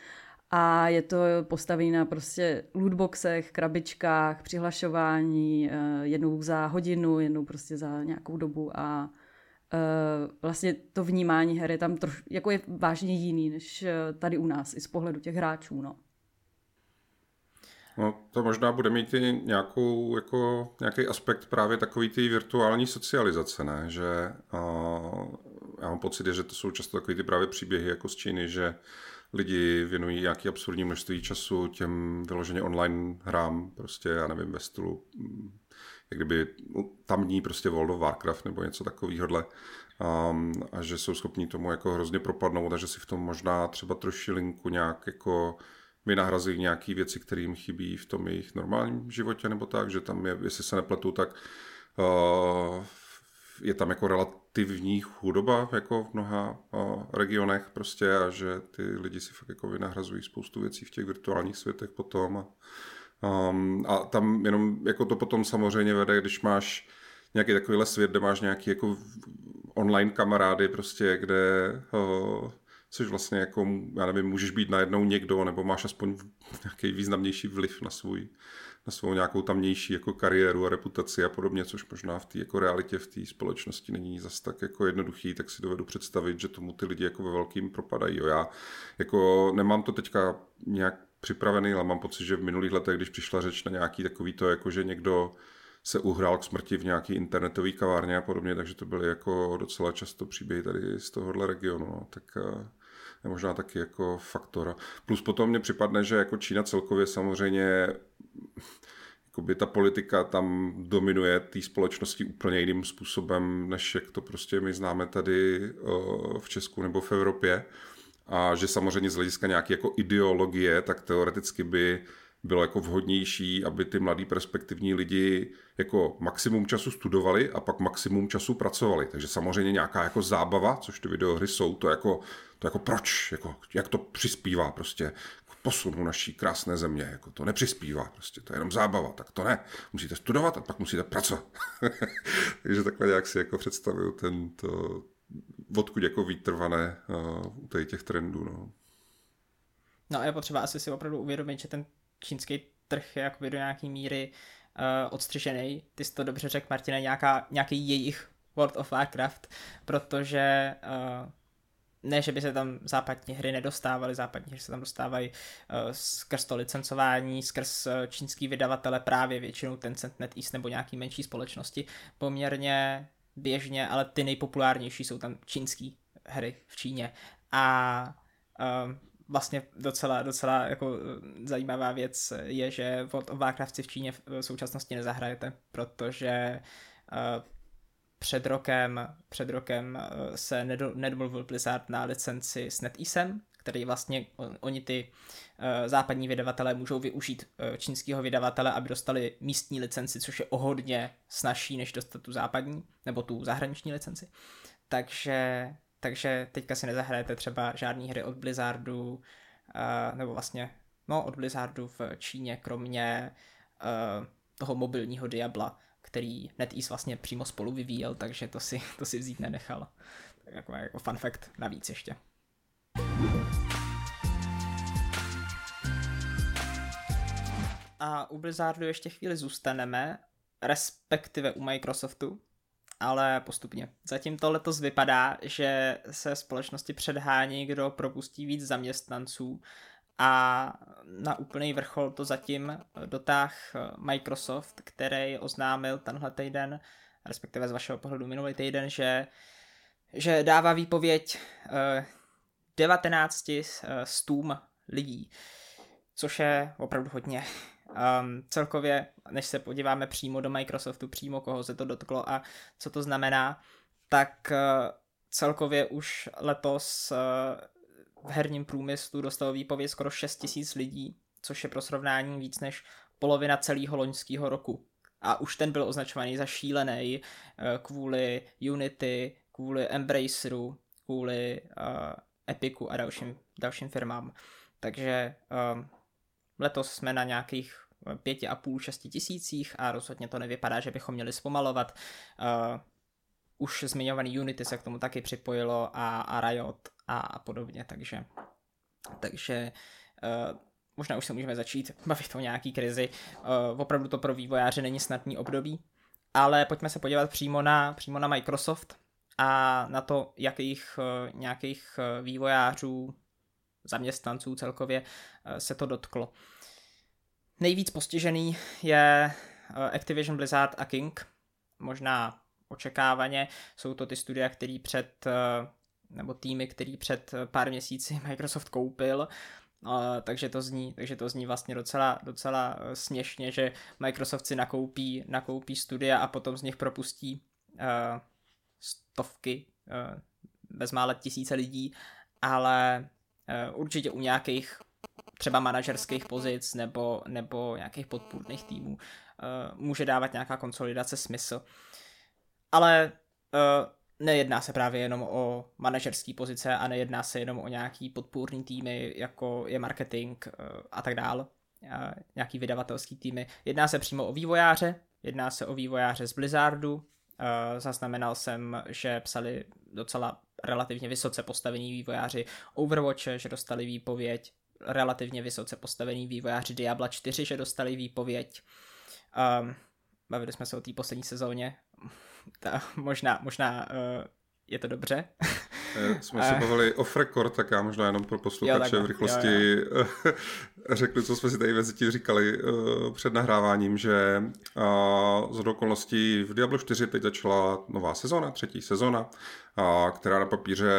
A je to postavené na prostě lootboxech, krabičkách, přihlašování, jednou za hodinu, jednou prostě za nějakou dobu a vlastně to vnímání her je tam troš, jako je vážně jiný než tady u nás, i z pohledu těch hráčů, no. No, to možná bude mít i nějakou, jako, nějaký aspekt právě takový ty virtuální socializace, ne? Že uh, já mám pocit, že to jsou často takový ty právě příběhy jako z Číny, že lidi věnují nějaký absurdní množství času těm vyloženě online hrám, prostě, já nevím, ve stylu, mm, jak kdyby tamní prostě World of Warcraft nebo něco takového. Um, a že jsou schopní tomu jako hrozně propadnout a že si v tom možná třeba trošilinku nějak jako vynahrazují nějaké věci, které jim chybí v tom jejich normálním životě nebo tak, že tam je, jestli se nepletu, tak uh, je tam jako relativní chudoba jako v mnoha uh, regionech prostě a že ty lidi si fakt jako vynahrazují spoustu věcí v těch virtuálních světech potom a, um, a tam jenom jako to potom samozřejmě vede, když máš nějaký takovýhle svět, kde máš nějaký jako online kamarády prostě, kde uh, což vlastně jako, já nevím, můžeš být najednou někdo, nebo máš aspoň nějaký významnější vliv na svůj, na svou nějakou tamnější jako kariéru a reputaci a podobně, což možná v té jako realitě v té společnosti není zas tak jako jednoduchý, tak si dovedu představit, že tomu ty lidi jako ve velkým propadají. Jo. Já jako nemám to teďka nějak připravený, ale mám pocit, že v minulých letech, když přišla řeč na nějaký takový to, jako že někdo se uhrál k smrti v nějaký internetové kavárně a podobně, takže to byly jako docela často příběhy tady z tohohle regionu. No. Tak eh, je možná taky jako faktor. Plus potom mně připadne, že jako Čína celkově samozřejmě jakoby ta politika tam dominuje té společnosti úplně jiným způsobem, než jak to prostě my známe tady v Česku nebo v Evropě. A že samozřejmě z hlediska nějaké jako ideologie, tak teoreticky by bylo jako vhodnější, aby ty mladí perspektivní lidi jako maximum času studovali a pak maximum času pracovali. Takže samozřejmě nějaká jako zábava, což ty videohry jsou, to jako, to jako proč, jako, jak to přispívá prostě k posunu naší krásné země, jako to nepřispívá prostě, to je jenom zábava, tak to ne. Musíte studovat a pak musíte pracovat. Takže takhle nějak si jako představuju tento, odkud jako výtrvané uh, u těch trendů. No. No a je potřeba asi si opravdu uvědomit, že ten čínský trh je jakoby do nějaký míry uh, odstřižený. Ty jsi to dobře řekl, Martine, nějaká, nějaký jejich World of Warcraft, protože uh, ne, že by se tam západní hry nedostávaly, západní hry se tam dostávají uh, skrz to licencování, skrz uh, čínský vydavatele právě většinou Tencent NetEase nebo nějaký menší společnosti poměrně běžně, ale ty nejpopulárnější jsou tam čínský hry v Číně. A uh, vlastně docela, docela jako eh, zajímavá věc je, že of Warcraft si v Číně v současnosti nezahrajete, protože uh, před rokem, před rokem se nedomluvil Blizzard na licenci s NetEasem, který vlastně oni ty uh, západní vydavatelé můžou využít uh, čínského vydavatele, aby dostali místní licenci, což je o hodně snažší, než dostat tu západní, nebo tu zahraniční licenci. Takže takže teďka si nezahrajete třeba žádný hry od Blizzardu, uh, nebo vlastně, no od Blizzardu v Číně, kromě uh, toho mobilního Diabla, který NetEase vlastně přímo spolu vyvíjel, takže to si, to si vzít nenechal. Tak jako, jako fun fact navíc ještě. A u Blizzardu ještě chvíli zůstaneme, respektive u Microsoftu, ale postupně. Zatím to letos vypadá, že se společnosti předhání, kdo propustí víc zaměstnanců a na úplný vrchol to zatím dotáh Microsoft, který oznámil tenhle týden, respektive z vašeho pohledu minulý týden, že, že dává výpověď 19 eh, stům lidí, což je opravdu hodně. Um, celkově, než se podíváme přímo do Microsoftu, přímo koho se to dotklo a co to znamená, tak uh, celkově už letos uh, v herním průmyslu dostalo výpověď skoro 6 tisíc lidí, což je pro srovnání víc než polovina celého loňského roku. A už ten byl označovaný za šílený uh, kvůli Unity, kvůli Embraceru, kvůli uh, Epiku a dalším, dalším firmám. Takže um, Letos jsme na nějakých eh, pěti a půl, šesti tisících a rozhodně to nevypadá, že bychom měli zpomalovat. Uh, už zmiňovaný Unity se k tomu taky připojilo a, a Riot a, a podobně, takže, takže uh, možná už se můžeme začít bavit o nějaký krizi. Uh, opravdu to pro vývojáře není snadný období, ale pojďme se podívat přímo na, přímo na Microsoft a na to, jakých nějakých vývojářů, zaměstnanců celkově se to dotklo. Nejvíc postižený je Activision Blizzard a King, možná očekávaně. Jsou to ty studia, který před, nebo týmy, který před pár měsíci Microsoft koupil takže to zní, takže to zní vlastně docela, docela směšně, že Microsoft si nakoupí, nakoupí studia a potom z nich propustí stovky, uh, bezmále tisíce lidí, ale uh, určitě u nějakých třeba manažerských pozic nebo, nebo nějakých podpůrných týmů uh, může dávat nějaká konsolidace smysl. Ale nejedná se právě jenom o manažerské pozice a nejedná se jenom o nějaký podpůrný týmy, jako je marketing eh, a tak dál, nějaký vydavatelský týmy. Jedná se přímo o vývojáře, jedná se o vývojáře z Blizzardu. Eh, zaznamenal jsem, že psali docela relativně vysoce postavení vývojáři Overwatche, že dostali výpověď, relativně vysoce postavení vývojáři Diabla 4, že dostali výpověď. Um, bavili jsme se o té poslední sezóně, ta, možná, možná uh, je to dobře. Eh, jsme se bavili off record, tak já možná jenom pro posluchače v rychlosti jo, jo. řeknu, co jsme si tady mezi tím říkali uh, před nahráváním, že uh, z okolností v Diablo 4 teď začala nová sezona, třetí sezona, uh, která na papíře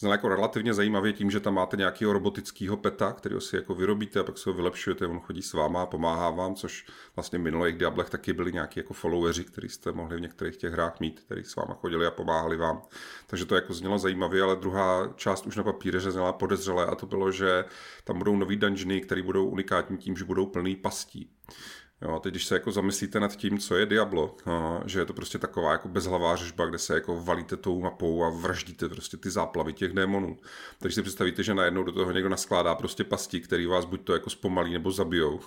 zněla jako relativně zajímavě tím, že tam máte nějakého robotického peta, který si jako vyrobíte a pak se ho vylepšujete, on chodí s váma a pomáhá vám, což vlastně v minulých Diablech taky byli nějaký jako followeri, který jste mohli v některých těch hrách mít, který s váma chodili a pomáhali vám. Takže to jako znělo zajímavě, ale druhá část už na papíře zněla podezřelé a to bylo, že tam budou nový dungeony, které budou unikátní tím, že budou plný pastí. Jo, a teď, když se jako zamyslíte nad tím, co je Diablo, no, že je to prostě taková jako bezhlavá řežba, kde se jako valíte tou mapou a vraždíte prostě ty záplavy těch démonů. Takže si představíte, že najednou do toho někdo naskládá prostě pasti, který vás buď to jako zpomalí nebo zabijou.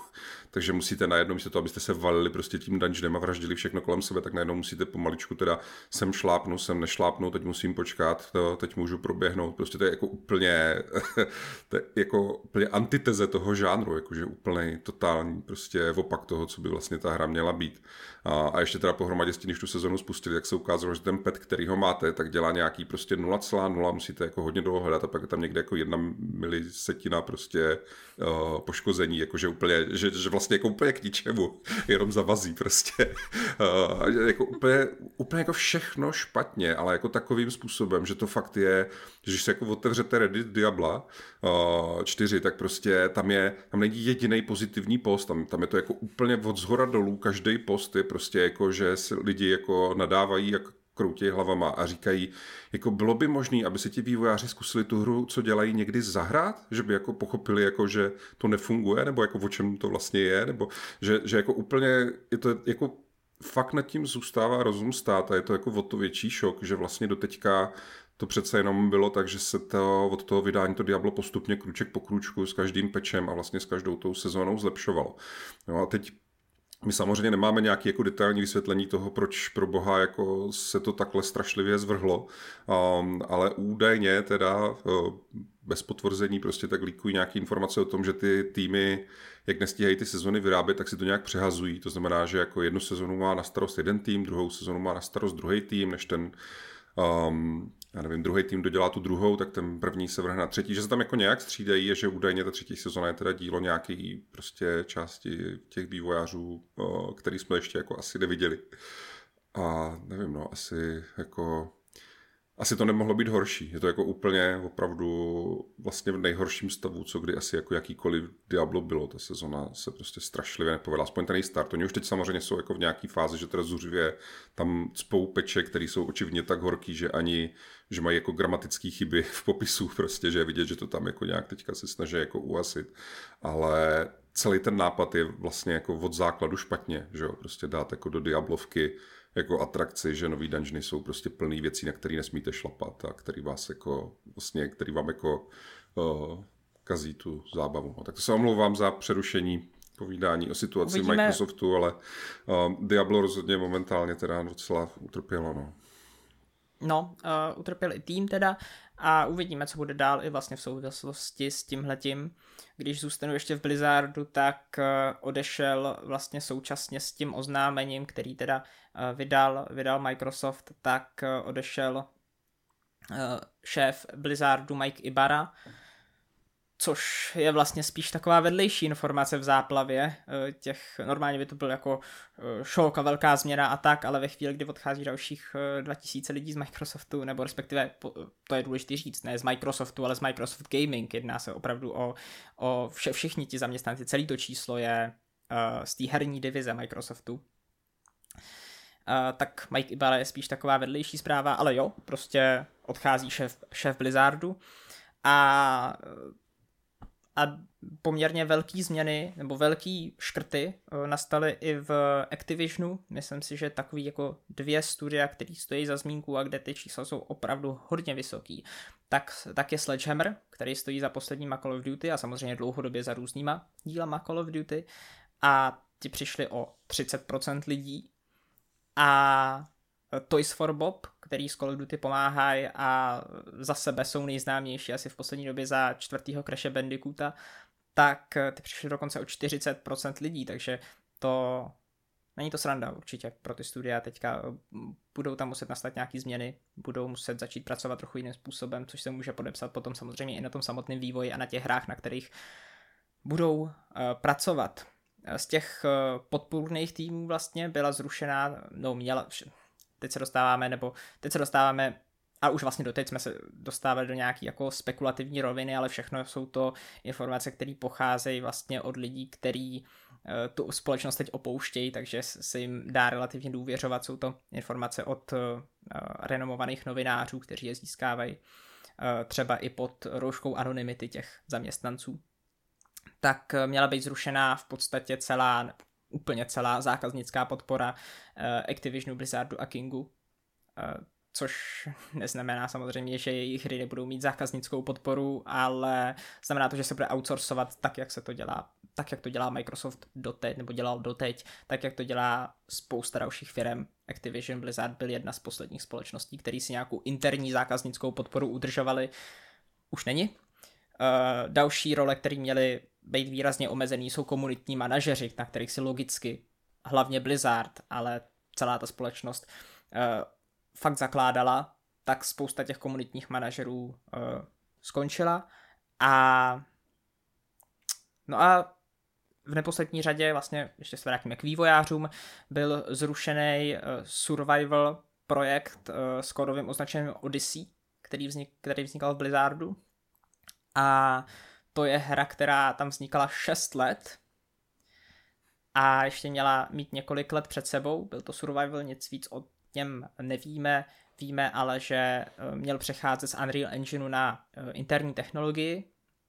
Takže musíte najednou, místo toho, abyste se valili prostě tím dungeonem a vraždili všechno kolem sebe, tak najednou musíte pomaličku teda sem šlápnu, sem nešlápnu, teď musím počkat, to, teď můžu proběhnout. Prostě to je jako úplně, to je jako úplně antiteze toho žánru, jakože úplně totální prostě opak toho, co by vlastně ta hra měla být. A, a ještě teda pohromadě s tím, když tu sezonu spustili, jak se ukázalo, že ten pet, který ho máte, tak dělá nějaký prostě 0,0, musíte jako hodně dlouho hledat a pak je tam někde jako jedna milisetina prostě uh, poškození, jakože úplně, že, že vlastně jako úplně k ničemu, jenom zavazí prostě. Uh, jako úplně, úplně jako všechno špatně, ale jako takovým způsobem, že to fakt je, že když se jako otevřete Reddit Diabla uh, 4, tak prostě tam je, tam není jediný pozitivní post, tam, tam je to jako úplně od zhora dolů, každý post je prostě jako, že si lidi jako nadávají, jak kroutí hlavama a říkají, jako bylo by možné, aby se ti vývojáři zkusili tu hru, co dělají někdy zahrát, že by jako pochopili, jako, že to nefunguje, nebo jako o čem to vlastně je, nebo že, že jako úplně je to jako fakt nad tím zůstává rozum stát a je to jako o to větší šok, že vlastně do teďka to přece jenom bylo tak, že se to od toho vydání to Diablo postupně kruček po kručku s každým pečem a vlastně s každou tou sezónou zlepšovalo. No a teď my samozřejmě nemáme nějaké jako detailní vysvětlení toho, proč pro boha jako se to takhle strašlivě zvrhlo, um, ale údajně teda uh, bez potvrzení prostě tak líkují nějaké informace o tom, že ty týmy, jak nestíhají ty sezony vyrábět, tak si to nějak přehazují. To znamená, že jako jednu sezonu má na starost jeden tým, druhou sezonu má na starost druhý tým, než ten um, já nevím, druhý tým dodělá tu druhou, tak ten první se vrhne na třetí, že se tam jako nějak střídají, je, že údajně ta třetí sezona je teda dílo nějaký prostě části těch vývojářů, který jsme ještě jako asi neviděli. A nevím, no, asi jako asi to nemohlo být horší. Je to jako úplně opravdu vlastně v nejhorším stavu, co kdy asi jako jakýkoliv Diablo bylo. Ta sezona se prostě strašlivě nepovedla. Aspoň ten start. Oni už teď samozřejmě jsou jako v nějaký fázi, že teda zuřivě tam cpou peče, které jsou očividně tak horký, že ani, že mají jako gramatické chyby v popisu prostě, že je vidět, že to tam jako nějak teďka se snaží jako uasit. Ale celý ten nápad je vlastně jako od základu špatně, že jo, prostě dát jako do Diablovky jako atrakci, že nový dungeony jsou prostě plný věcí, na které nesmíte šlapat a který vás jako, vlastně, který vám jako uh, kazí tu zábavu. No, tak to se omlouvám za přerušení povídání o situaci Uvidíme. Microsoftu, ale uh, Diablo rozhodně momentálně teda docela utrpělo. No. No, uh, utrpěl i tým teda a uvidíme, co bude dál i vlastně v souvislosti s tímhletím. Když zůstanu ještě v Blizzardu, tak uh, odešel vlastně současně s tím oznámením, který teda uh, vydal, vydal Microsoft, tak uh, odešel šéf Blizzardu Mike Ibarra, což je vlastně spíš taková vedlejší informace v záplavě eh, těch, normálně by to byl jako eh, šok a velká změna a tak, ale ve chvíli, kdy odchází dalších 2000 eh, lidí z Microsoftu, nebo respektive, to je důležité říct, ne z Microsoftu, ale z Microsoft Gaming, jedná se opravdu o, o vše, všichni ti zaměstnanci, celý to číslo je z té herní divize Microsoftu. Uh, tak Mike Ibarra je spíš taková vedlejší zpráva, ale jo, prostě odchází šéf, šéf Blizzardu a a poměrně velký změny nebo velký škrty eh, nastaly i v Activisionu. Myslím si, že takový jako dvě studia, které stojí za zmínku a kde ty čísla jsou opravdu hodně vysoký, tak, tak je Sledgehammer, který stojí za posledníma Call of Duty a samozřejmě dlouhodobě za různýma dílama Call of Duty a ti přišli o 30% lidí a Toys for Bob, který z Call of Duty pomáhají a za sebe jsou nejznámější asi v poslední době za čtvrtýho Crash Bandicoota, tak ty přišly dokonce o 40% lidí, takže to není to sranda určitě pro ty studia. Teďka budou tam muset nastat nějaký změny, budou muset začít pracovat trochu jiným způsobem, což se může podepsat potom samozřejmě i na tom samotném vývoji a na těch hrách, na kterých budou uh, pracovat. Z těch uh, podpůrných týmů vlastně byla zrušená, no měla, teď se dostáváme, nebo teď se dostáváme a už vlastně doteď jsme se dostávali do nějaké jako spekulativní roviny, ale všechno jsou to informace, které pocházejí vlastně od lidí, kteří eh, tu společnost teď opouštějí, takže se jim dá relativně důvěřovat. Jsou to informace od uh, renomovaných novinářů, kteří je získávají uh, třeba i pod rouškou anonymity těch zaměstnanců. Tak měla být zrušená v podstatě celá, úplně celá zákaznická podpora uh, Activisionu, Blizzardu a Kingu, uh, což neznamená samozřejmě, že jejich hry nebudou mít zákaznickou podporu, ale znamená to, že se bude outsourcovat tak, jak se to dělá, tak, jak to dělá Microsoft doteď, nebo dělal doteď, tak, jak to dělá spousta dalších firm. Activision Blizzard byl jedna z posledních společností, který si nějakou interní zákaznickou podporu udržovali. Už není. Uh, další role, které měly být výrazně omezený, jsou komunitní manažeři, na kterých si logicky, hlavně Blizzard, ale celá ta společnost uh, fakt zakládala, tak spousta těch komunitních manažerů uh, skončila. A no a v neposlední řadě, vlastně ještě se vrátíme k vývojářům, byl zrušený uh, survival projekt uh, s kódovým označením Odyssey, který, vznik, který vznikal v Blizzardu. A to je hra, která tam vznikala 6 let a ještě měla mít několik let před sebou. Byl to survival, nic víc o něm nevíme. Víme ale, že eh, měl přecházet z Unreal Engineu na eh, interní technologii,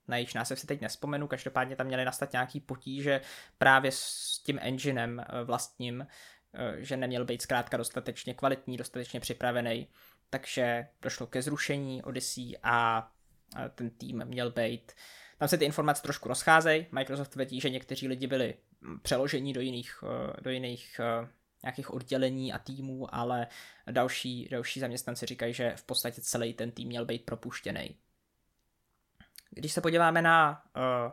na jejíž název si teď nespomenu, každopádně tam měly nastat nějaký potíže právě s tím enginem eh, vlastním, že neměl být zkrátka dostatečně kvalitní, dostatečně připravený, takže došlo ke zrušení Odyssey a ten tým měl být tam se ty informace trošku rozcházejí. Microsoft tvrdí, že někteří lidi byli přeloženi do jiných, eh, do jiných eh, nějakých oddělení a týmů, ale další, další zaměstnanci říkají, že v podstatě celý ten tým měl být propuštěný. Když se podíváme na uh,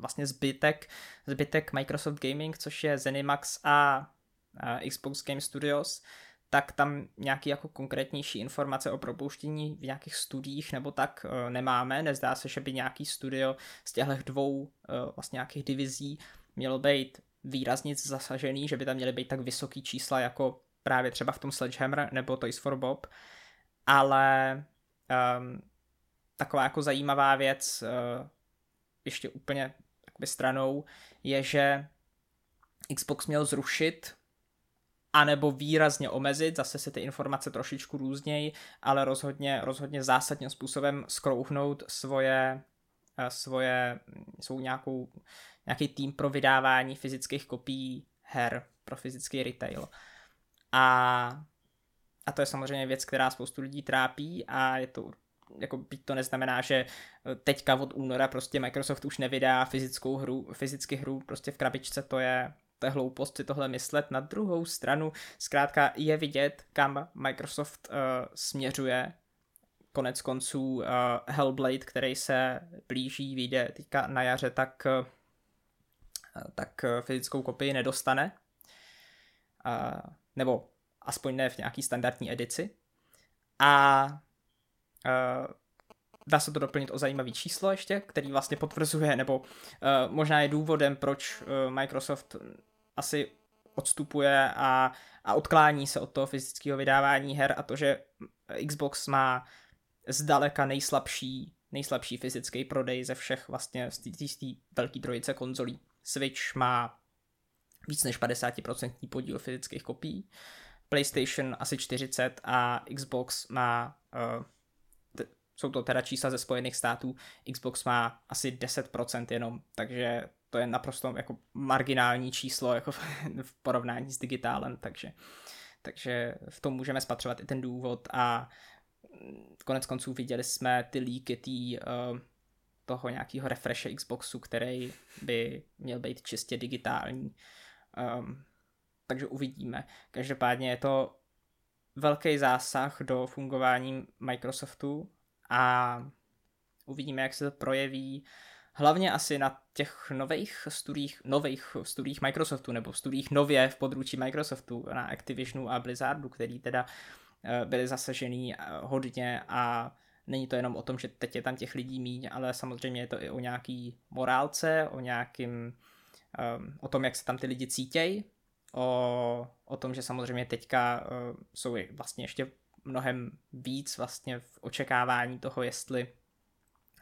vlastně zbytek, zbytek Microsoft Gaming, což je Zenimax a uh, Xbox Game Studios, tak tam nějaký jako konkrétnější informace o propouštění v nějakých studiích nebo tak uh, nemáme. Nezdá se, že by nějaký studio z těchto dvou uh, vlastně nějakých divizí mělo být výrazně zasažený, že by tam měly být tak vysoký čísla jako právě třeba v tom Sledgehammer nebo Toys for Bob, ale um, taková jako zajímavá věc uh, ještě úplně stranou je, že Xbox měl zrušit anebo výrazně omezit, zase se ty informace trošičku různějí, ale rozhodně, rozhodně zásadním způsobem skrouhnout svoje, eh, svoje, svou nějakou, nějaký tým pro vydávání fyzických kopií her pro fyzický retail. A, a to je samozřejmě věc, která spoustu lidí trápí a je to jako byť to neznamená, že teďka od února prostě Microsoft už nevydá fyzickou hru, fyzicky hru prostě v krabičce, to je, je hloupost si tohle myslet. Na druhou stranu, zkrátka je vidět, kam Microsoft uh, směřuje. Konec konců uh, Hellblade, který se blíží, vyjde teďka na jaře, tak, uh, tak fyzickou kopii nedostane. Uh, nebo aspoň ne v nějaký standardní edici. A uh, dá se to doplnit o zajímavý číslo ještě, který vlastně potvrzuje, nebo uh, možná je důvodem, proč uh, Microsoft asi odstupuje a, a odklání se od toho fyzického vydávání her a to, že Xbox má zdaleka nejslabší, nejslabší fyzický prodej ze všech vlastně z té velké trojice konzolí. Switch má víc než 50% podíl fyzických kopií, PlayStation asi 40 a Xbox má uh, jsou to teda čísla ze Spojených států, Xbox má asi 10% jenom, takže to je naprosto jako marginální číslo jako v porovnání s digitálem, takže, takže v tom můžeme spatřovat i ten důvod a konec konců viděli jsme ty líky tý, uh, toho nějakého refreshe Xboxu, který by měl být čistě digitální. Um, takže uvidíme. Každopádně je to velký zásah do fungování Microsoftu a uvidíme, jak se to projeví hlavně asi na těch nových studiích, nových studiích Microsoftu, nebo studiích nově v područí Microsoftu, na Activisionu a Blizzardu, který teda eh, byli zasažený eh, hodně a není to jenom o tom, že teď je tam těch lidí míň, ale samozřejmě je to i o nějaký morálce, o nějakým, um, o tom, jak se tam ty lidi cítějí, o, o tom, že samozřejmě teďka uh, jsou vlastně ještě mnohem víc vlastně v očekávání toho, jestli,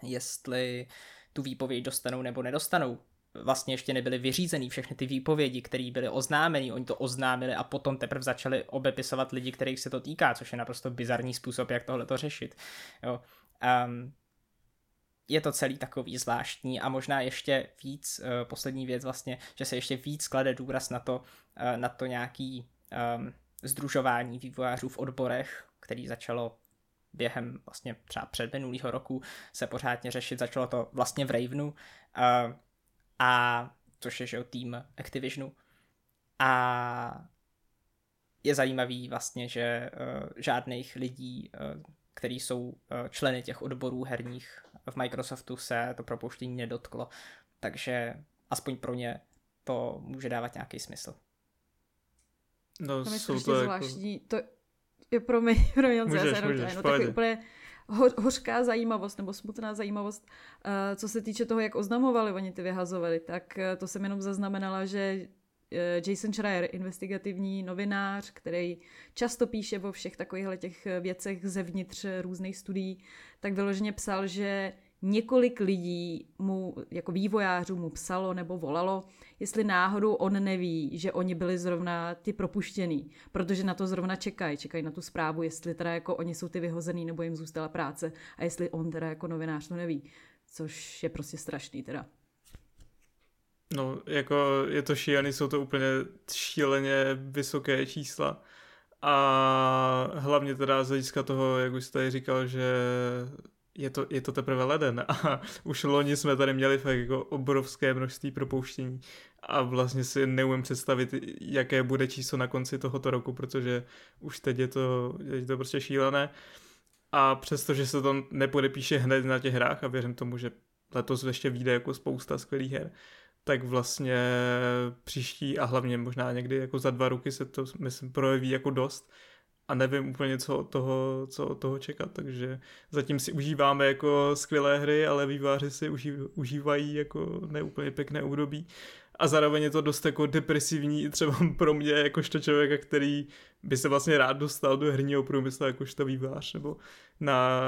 jestli tu výpověď dostanou nebo nedostanou. Vlastně ještě nebyly vyřízený všechny ty výpovědi, které byly oznámeny, oni to oznámili a potom teprve začali obepisovat lidi, kterých se to týká, což je naprosto bizarní způsob, jak tohle to řešit. Jo. Um, je to celý takový zvláštní a možná ještě víc, uh, poslední věc vlastně, že se ještě víc klade důraz na to, uh, na to nějaký um, združování vývojářů v odborech, který začalo během vlastně třeba před minulého roku se pořádně řešit. Začalo to vlastně v Ravenu, uh, a což je že tým Activisionu. A je zajímavý vlastně, že uh, žádných lidí, uh, kteří jsou uh, členy těch odborů herních v Microsoftu se to propouštění nedotklo. Takže aspoň pro ně to může dávat nějaký smysl. No, je jsou to jako- zvláštní. Jako... To, je pro mě, pro mě můžeš, můžeš, můžeš, no, úplně ho, hořká zajímavost nebo smutná zajímavost, uh, co se týče toho, jak oznamovali oni ty vyhazovali, tak uh, to jsem jenom zaznamenala, že uh, Jason Schreier, investigativní novinář, který často píše o všech takových těch věcech zevnitř různých studií, tak vyloženě psal, že několik lidí mu, jako vývojářů mu psalo nebo volalo, jestli náhodou on neví, že oni byli zrovna ty propuštěný, protože na to zrovna čekají, čekají na tu zprávu, jestli teda jako oni jsou ty vyhozený nebo jim zůstala práce a jestli on teda jako novinář to neví, což je prostě strašný teda. No, jako je to šílený, jsou to úplně šíleně vysoké čísla. A hlavně teda z hlediska toho, jak už jste tady říkal, že je to, je to teprve leden a už loni jsme tady měli fakt jako obrovské množství propouštění. A vlastně si neumím představit, jaké bude číslo na konci tohoto roku, protože už teď je to, je to prostě šílené. A přestože se to nepodepíše hned na těch hrách a věřím tomu, že letos ještě vyjde jako spousta skvělých her, tak vlastně příští a hlavně možná někdy jako za dva roky se to myslím projeví jako dost a nevím úplně, co od toho, co od toho čekat, takže zatím si užíváme jako skvělé hry, ale výváři si užívají jako neúplně pěkné období a zároveň je to dost jako depresivní třeba pro mě jakožto člověka, který by se vlastně rád dostal do herního průmyslu jakožto vývář nebo na,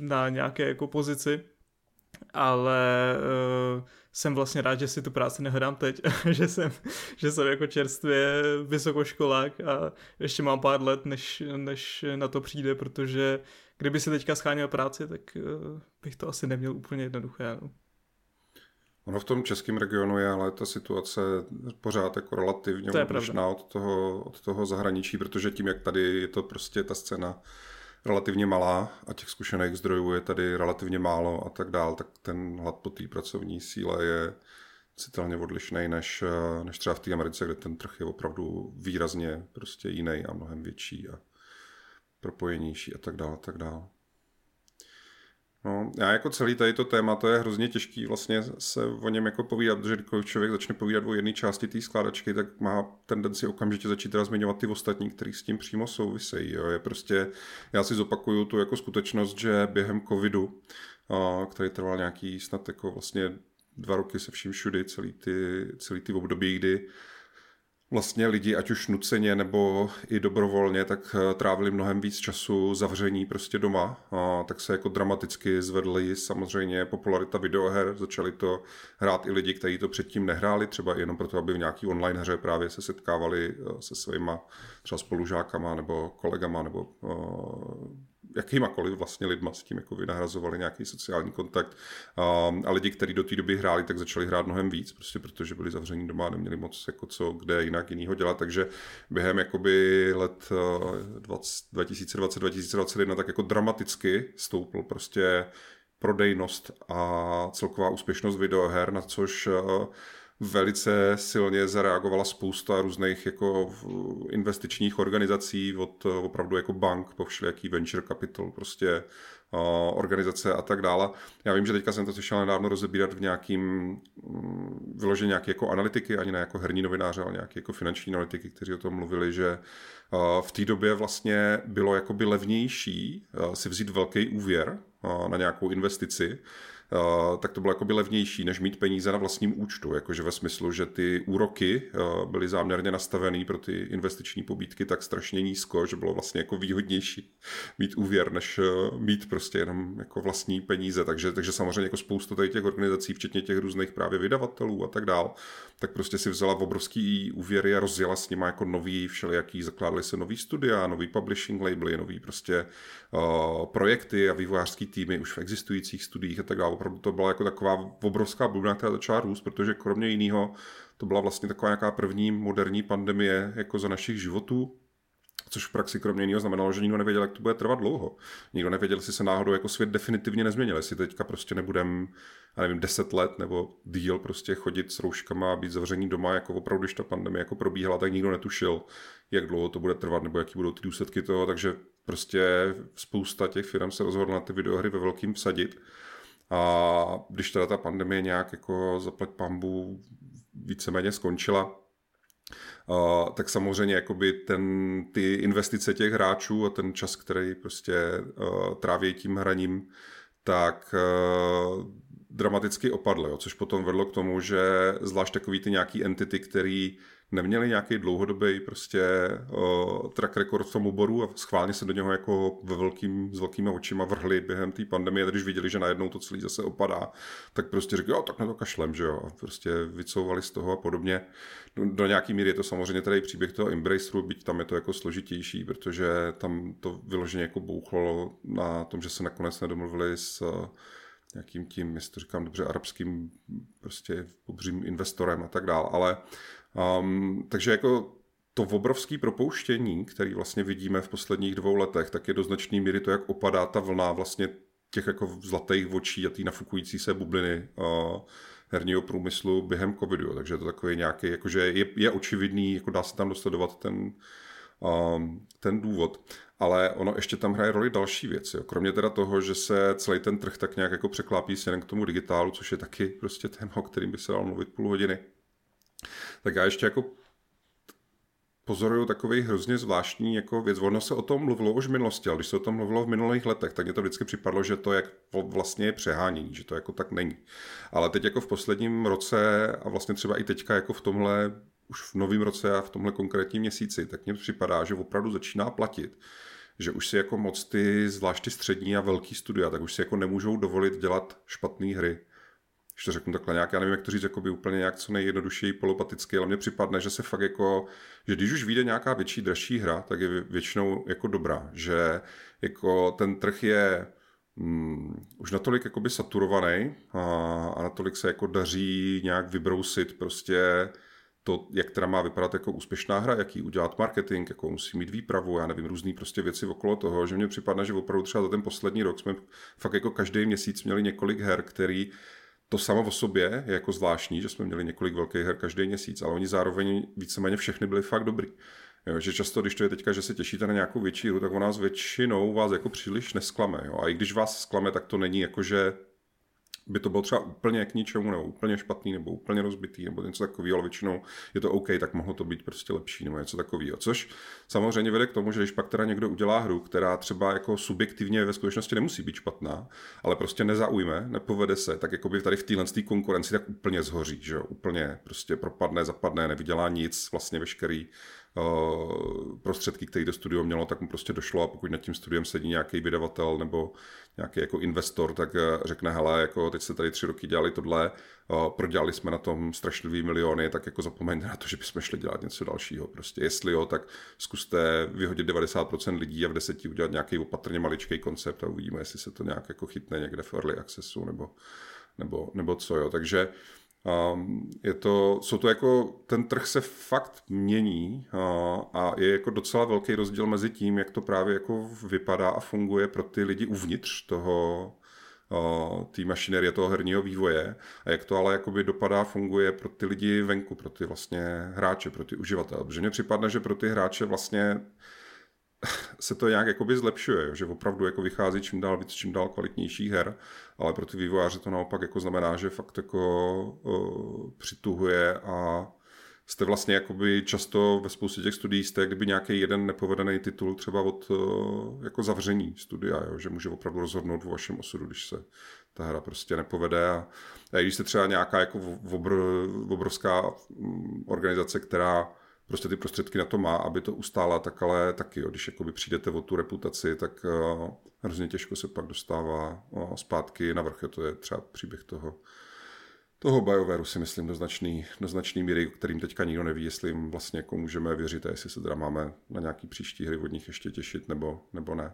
na nějaké jako pozici, ale uh, jsem vlastně rád, že si tu práci nehledám teď, že, jsem, že jsem jako čerstvě vysokoškolák a ještě mám pár let, než, než na to přijde, protože kdyby si teďka scháněl práci, tak uh, bych to asi neměl úplně jednoduché. No. Ono v tom českém regionu je ale ta situace pořád jako relativně odlišná od toho, od toho zahraničí, protože tím, jak tady je to prostě ta scéna relativně malá a těch zkušených zdrojů je tady relativně málo a tak dál, tak ten hlad po té pracovní síle je citelně odlišný než, eh, než třeba v té Americe, kde ten trh je opravdu výrazně prostě jiný a mnohem větší a propojenější a tak dále, a tak dále. No, já jako celý tady to téma, to je hrozně těžký vlastně se o něm jako povídat, protože když člověk začne povídat o jedné části té skládačky, tak má tendenci okamžitě začít teda zmiňovat ty ostatní, který s tím přímo souvisejí. Jo. Je prostě, já si zopakuju tu jako skutečnost, že během covidu, který trval nějaký snad jako vlastně dva roky se vším všudy, celý ty, celý ty období, kdy vlastně lidi, ať už nuceně nebo i dobrovolně, tak eh, trávili mnohem víc času zavření prostě doma, a tak se jako dramaticky zvedly samozřejmě popularita videoher, začali to hrát i lidi, kteří to předtím nehráli, třeba jenom proto, aby v nějaký online hře právě se setkávali eh, se svýma třeba spolužákama nebo kolegama nebo uh, jakýmakoliv vlastně lidma s tím jako vynahrazovali nějaký sociální kontakt. A, lidi, kteří do té doby hráli, tak začali hrát mnohem víc, prostě protože byli zavření doma a neměli moc jako co, kde jinak jinýho dělat, takže během jakoby let 2020-2021 tak jako dramaticky stoupl prostě prodejnost a celková úspěšnost videoher, na což velice silně zareagovala spousta různých jako investičních organizací od opravdu jako bank po všelijaký venture capital, prostě organizace a tak dále. Já vím, že teďka jsem to slyšel nedávno rozebírat v nějakým mm, vyloženě nějaké jako analytiky, ani ne jako herní novináře, ale nějaké jako finanční analytiky, kteří o tom mluvili, že v té době vlastně bylo jakoby levnější si vzít velký úvěr na nějakou investici, tak to bylo jako by levnější, než mít peníze na vlastním účtu, jakože ve smyslu, že ty úroky eh, byly záměrně nastavený pro ty investiční pobídky tak strašně nízko, že bylo vlastně jako výhodnější mít úvěr, než eh, mít prostě jenom jako vlastní peníze. Takže, takže samozřejmě jako spoustu tady těch organizací, včetně těch různých právě vydavatelů a tak dál, tak prostě si vzala obrovský úvěry a rozjela s nima jako nový všelijaký, zakládali se nový studia, nový publishing labely, nový prostě uh, projekty a vývojářský týmy už v existujících studiích a tak dále opravdu to byla jako taková obrovská bublina, která začala růst, protože kromě jiného to byla vlastně taková nějaká první moderní pandemie jako za našich životů, což v praxi kromě jiného znamenalo, že nikdo nevěděl, jak to bude trvat dlouho. Nikdo nevěděl, jestli se náhodou jako svět definitivně nezměnil, jestli teďka prostě nebudem, já nevím, deset let nebo díl prostě chodit s rouškama a být zavření doma, jako opravdu, když ta pandemie jako probíhala, tak nikdo netušil, jak dlouho to bude trvat nebo jaký budou ty důsledky toho, takže prostě spousta těch firm se rozhodla na ty videohry ve velkým vsadit. A když teda ta pandemie nějak jako zaplať pambu víceméně skončila, Uh, tak samozřejmě jakoby ten, ty investice těch hráčů a ten čas, který prostě uh, tráví tím hraním, tak uh, dramaticky opadly, jo, což potom vedlo k tomu, že zvlášť takový ty nějaký entity, který neměli nějaký dlouhodobý prostě uh, track record v tom oboru a schválně se do něho jako ve velkým, s velkýma očima vrhli během té pandemie, když viděli, že najednou to celý zase opadá, tak prostě řekli, jo, tak na to kašlem, že jo, a prostě vycouvali z toho a podobně. Do, do nějaký míry je to samozřejmě tady příběh toho Embraceru, byť tam je to jako složitější, protože tam to vyloženě jako bouchlo na tom, že se nakonec nedomluvili s nějakým tím, jestli to říkám dobře, arabským prostě pobřím investorem a tak dále, ale Um, takže jako to obrovské propouštění, který vlastně vidíme v posledních dvou letech, tak je do značné míry to, jak opadá ta vlna vlastně těch jako zlatých očí a té nafukující se bubliny uh, herního průmyslu během covidu. Takže to takový nějaký, jakože je, je očividný, jako dá se tam dosledovat ten, um, ten důvod. Ale ono ještě tam hraje roli další věc. Jo. Kromě teda toho, že se celý ten trh tak nějak jako překlápí směrem k tomu digitálu, což je taky prostě téma, o kterým by se dalo mluvit půl hodiny, tak já ještě jako pozoruju takový hrozně zvláštní jako věc. Ono se o tom mluvilo už v minulosti, ale když se o tom mluvilo v minulých letech, tak mě to vždycky připadlo, že to jak vlastně je přehánění, že to jako tak není. Ale teď jako v posledním roce a vlastně třeba i teďka jako v tomhle už v novém roce a v tomhle konkrétním měsíci, tak mně připadá, že opravdu začíná platit, že už si jako moc ty, zvlášť střední a velký studia, tak už si jako nemůžou dovolit dělat špatné hry když to řeknu takhle nějak, já nevím, jak to říct, jakoby úplně nějak co nejjednodušeji polopaticky, ale mně připadne, že se fakt jako, že když už vyjde nějaká větší, dražší hra, tak je většinou jako dobrá, že jako ten trh je mm, už natolik jakoby saturovaný a, a natolik se jako daří nějak vybrousit prostě to, jak teda má vypadat jako úspěšná hra, jaký udělat marketing, jako musí mít výpravu, já nevím, různý prostě věci okolo toho, že mně připadne, že opravdu třeba za ten poslední rok jsme fakt jako každý měsíc měli několik her, který to samo o sobě je jako zvláštní, že jsme měli několik velkých her každý měsíc, ale oni zároveň víceméně všechny byly fakt dobrý. Jo, že často, když to je teďka, že se těšíte na nějakou větší hru, tak ona nás většinou vás jako příliš nesklame. Jo? A i když vás sklame, tak to není jako, že by to bylo třeba úplně k ničemu, nebo úplně špatný, nebo úplně rozbitý, nebo něco takového, ale většinou je to OK, tak mohlo to být prostě lepší, nebo něco takového. Což samozřejmě vede k tomu, že když pak teda někdo udělá hru, která třeba jako subjektivně ve skutečnosti nemusí být špatná, ale prostě nezaujme, nepovede se, tak jako by tady v téhle konkurenci tak úplně zhoří, že jo? úplně prostě propadne, zapadne, nevydělá nic, vlastně veškerý Eh, prostředky, které do studio mělo, tak mu prostě došlo a pokud nad tím studiem sedí nějaký vydavatel nebo nějaký jako investor, tak eh, řekne, hele, jako teď se tady tři roky dělali tohle, eh, prodělali jsme na tom strašlivý miliony, tak jako zapomeňte na to, že bychom šli dělat něco dalšího. Prostě jestli jo, tak zkuste vyhodit 90% lidí a v deseti udělat nějaký opatrně maličký koncept a uvidíme, jestli se to nějak jako chytne někde v early accessu nebo, nebo, nebo co jo. Takže uh, je to, jsou to jako, ten trh se fakt mění uh, a je jako docela velký rozdíl mezi tím, jak to právě jako vypadá a funguje pro ty lidi uvnitř toho, uh, té mašinerie toho herního vývoje a jak to ale jakoby dopadá, funguje pro ty lidi venku, pro ty vlastně hráče, pro ty uživatele. Protože mně připadne, že pro ty hráče vlastně se to nějak jakoby zlepšuje, že opravdu jako vychází čím dál víc, čím dál kvalitnějších her, ale pro ty vývojáře to naopak jako znamená, že fakt jako uh, přituhuje a jste vlastně jakoby často ve spoustě těch studií jste kdyby nějaký jeden nepovedený titul třeba od uh, jako zavření studia, jo, že může opravdu rozhodnout o vašem osudu, když se ta hra prostě nepovede. A, a když jste třeba nějaká jako obr, obrovská mm, organizace, která prostě ty prostředky na to má, aby to ustála, tak ale taky, jo, když jakoby přijdete o tu reputaci, tak uh, hrozně těžko se pak dostává uh, zpátky na vrch. To je třeba příběh toho, toho BioWareu si myslím do značný, do značný míry, kterým teďka nikdo neví, jestli jim vlastně jako můžeme věřit a jestli se teda máme na nějaký příští hry od nich ještě těšit nebo, nebo ne.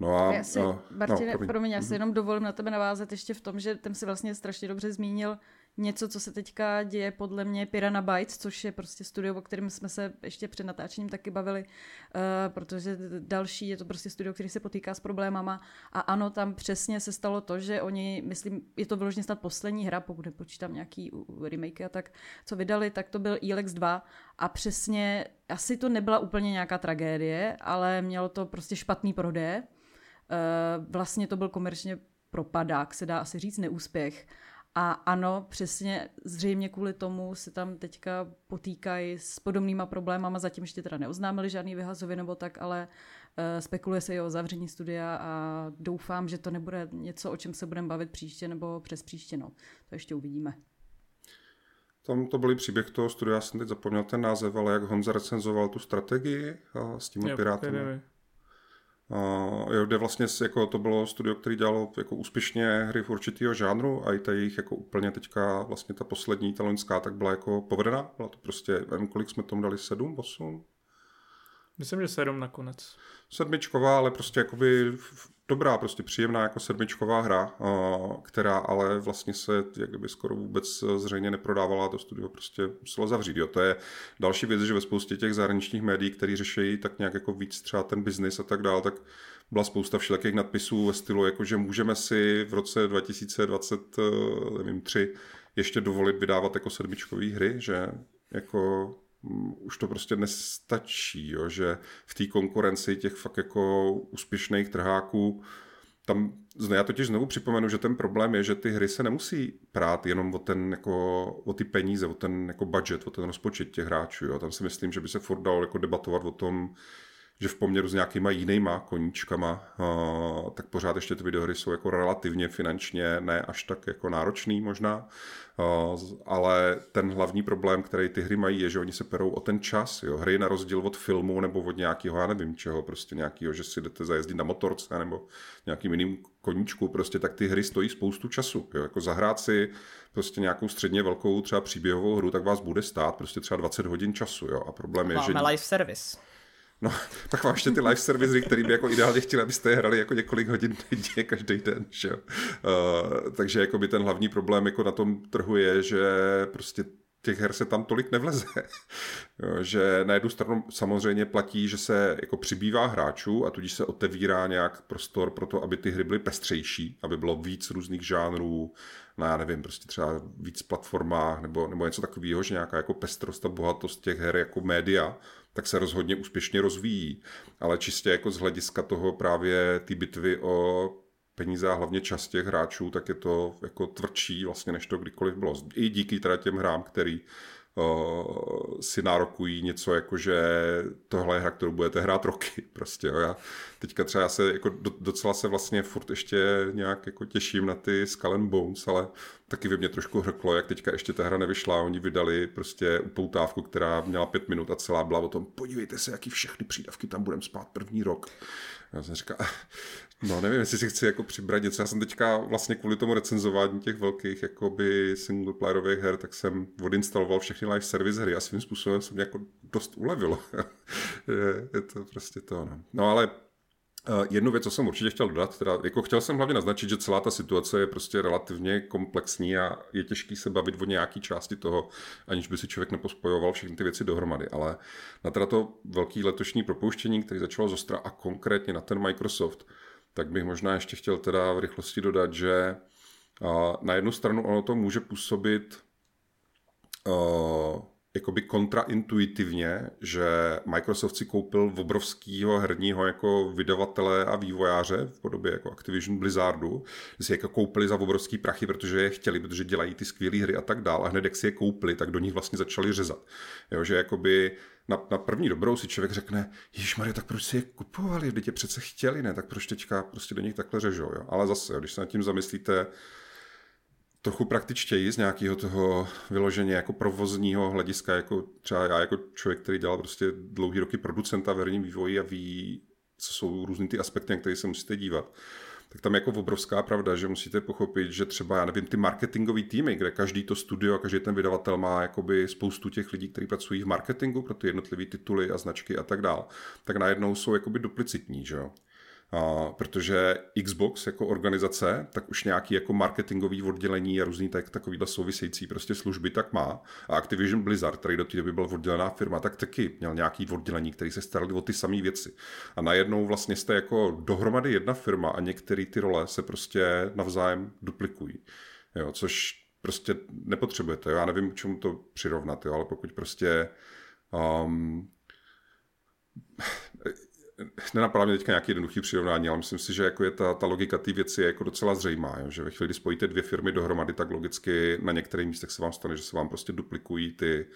No a, já si, a, Martine, no, promiň. já si mhm. jenom dovolím na tebe navázat ještě v tom, že ten si vlastně strašně dobře zmínil něco, co se teďka děje podle mě Piranha Bytes, což je prostě studio, o kterém jsme se ještě před natáčením taky bavili, uh, protože další je to prostě studio, který se potýká s problémama a ano, tam přesně se stalo to, že oni, myslím, je to vyloženě snad poslední hra, pokud nepočítám nějaký remake a tak, co vydali, tak to byl Elex 2 a přesně, asi to nebyla úplně nějaká tragédie, ale mělo to prostě špatný prodej. Uh, vlastně to byl komerčně propadák, se dá asi říct neúspěch. A ano, přesně zřejmě kvůli tomu se tam teďka potýkají s podobnýma problémama, zatím ještě teda neoznámili žádný vyhazově nebo tak, ale uh, spekuluje se i o zavření studia a doufám, že to nebude něco, o čem se budeme bavit příště nebo přes příště, no. To ještě uvidíme. Tam to byl příběh toho studia, já jsem teď zapomněl ten název, ale jak Honza recenzoval tu strategii a s těmi piráty. Uh, jo, kde vlastně jako to bylo studio, který dělalo jako úspěšně hry v určitého žánru a i ta jejich jako úplně teďka vlastně ta poslední, ta loňská, tak byla jako povedená. Byla to prostě, nevím, kolik jsme tomu dali, sedm, osm? Myslím, že sedm nakonec. Sedmičková, ale prostě jakoby dobrá, prostě příjemná jako sedmičková hra, která ale vlastně se jak kdyby skoro vůbec zřejmě neprodávala, to studio prostě muselo zavřít. Jo. To je další věc, že ve spoustě těch zahraničních médií, který řeší tak nějak jako víc třeba ten biznis a tak dál, tak byla spousta všelijakých nadpisů ve stylu, jako že můžeme si v roce 2023 ještě dovolit vydávat jako sedmičkové hry, že jako už to prostě nestačí, jo, že v té konkurenci těch fakt jako úspěšných trháků tam, já totiž znovu připomenu, že ten problém je, že ty hry se nemusí prát jenom o, ten, jako, o ty peníze, o ten jako budget, o ten rozpočet těch hráčů. Jo. Tam si myslím, že by se furt dalo jako debatovat o tom, že v poměru s nějakýma jinýma koníčkama, tak pořád ještě ty videohry jsou jako relativně finančně ne až tak jako náročný možná, ale ten hlavní problém, který ty hry mají, je, že oni se perou o ten čas. Jo. Hry na rozdíl od filmu nebo od nějakého, já nevím čeho, prostě nějakého, že si jdete zajezdit na motorce nebo nějakým jiným koníčku, prostě tak ty hry stojí spoustu času. Jo. Jako zahrát si prostě nějakou středně velkou třeba příběhovou hru, tak vás bude stát prostě třeba 20 hodin času. Jo. A problém je, Máme že... live service. No, pak ještě ty live service, který by jako ideálně chtěli, abyste je hrali jako několik hodin denně každý den, že? Uh, takže jako by ten hlavní problém jako na tom trhu je, že prostě těch her se tam tolik nevleze. jo, že na jednu stranu samozřejmě platí, že se jako přibývá hráčů a tudíž se otevírá nějak prostor pro to, aby ty hry byly pestřejší, aby bylo víc různých žánrů, na já nevím, prostě třeba víc platformách nebo, nebo něco takového, že nějaká jako pestrost a bohatost těch her jako média, tak se rozhodně úspěšně rozvíjí. Ale čistě jako z hlediska toho právě ty bitvy o peníze a hlavně čas těch hráčů, tak je to jako tvrdší vlastně, než to kdykoliv bylo. I díky teda těm hrám, který si nárokují něco jako, že tohle je hra, kterou budete hrát roky. Prostě, jo. Já teďka třeba já se jako docela se vlastně furt ještě nějak jako těším na ty Skull and Bones, ale taky by mě trošku hrklo, jak teďka ještě ta hra nevyšla. Oni vydali prostě upoutávku, která měla pět minut a celá byla o tom, podívejte se, jaký všechny přídavky tam budeme spát první rok. Já jsem říkal, no nevím, jestli si chci jako přibrat něco. Já jsem teďka vlastně kvůli tomu recenzování těch velkých jakoby singleplayerových her, tak jsem odinstaloval všechny live service hry a svým způsobem jsem mě jako dost ulevilo. je, je, to prostě to, no. No ale Eh, jednu věc, co jsem určitě chtěl dodat, teda jako chtěl jsem hlavně naznačit, že celá ta situace je prostě relativně komplexní a je těžký se bavit o nějaký části toho, aniž by si člověk nepospojoval všechny ty věci dohromady. Ale na teda to velký letošní propouštění, který začalo z a konkrétně na ten Microsoft, tak bych možná ještě chtěl teda v rychlosti dodat, že na jednu stranu ono to může působit jakoby kontraintuitivně, že Microsoft si koupil obrovského herního jako vydavatele a vývojáře v podobě jako Activision Blizzardu, že si jako koupili za obrovský prachy, protože je chtěli, protože dělají ty skvělé hry a tak dále. A hned jak si je koupili, tak do nich vlastně začali řezat. Jo, že jakoby na, na první dobrou si člověk řekne, Marie, tak proč si je kupovali, když je přece chtěli, ne, tak proč teďka prostě do nich takhle řežou. Jo? Ale zase, jo, když se nad tím zamyslíte, trochu praktičtěji z nějakého toho vyloženě jako provozního hlediska, jako třeba já jako člověk, který dělal prostě dlouhý roky producenta v herním vývoji a ví, co jsou různý ty aspekty, na které se musíte dívat, tak tam je jako obrovská pravda, že musíte pochopit, že třeba, já nevím, ty marketingové týmy, kde každý to studio a každý ten vydavatel má jakoby spoustu těch lidí, kteří pracují v marketingu pro ty jednotlivé tituly a značky a tak dál, tak najednou jsou jakoby duplicitní, že jo. Protože Xbox jako organizace, tak už nějaký jako marketingový oddělení a různý tak, takovýhle související prostě služby tak má. A Activision Blizzard, který do té doby byl oddělená firma, tak taky měl nějaký oddělení, který se starali o ty samé věci. A najednou vlastně jste jako dohromady jedna firma a některé ty role se prostě navzájem duplikují. Jo, což prostě nepotřebujete. Jo? Já nevím, k čemu to přirovnat, jo? ale pokud prostě um, nenapadá mě teďka nějaký jednoduchý přirovnání, ale myslím si, že jako je ta, ta logika té věci je jako docela zřejmá, jo? že ve chvíli, kdy spojíte dvě firmy dohromady, tak logicky na některých místech se vám stane, že se vám prostě duplikují ty,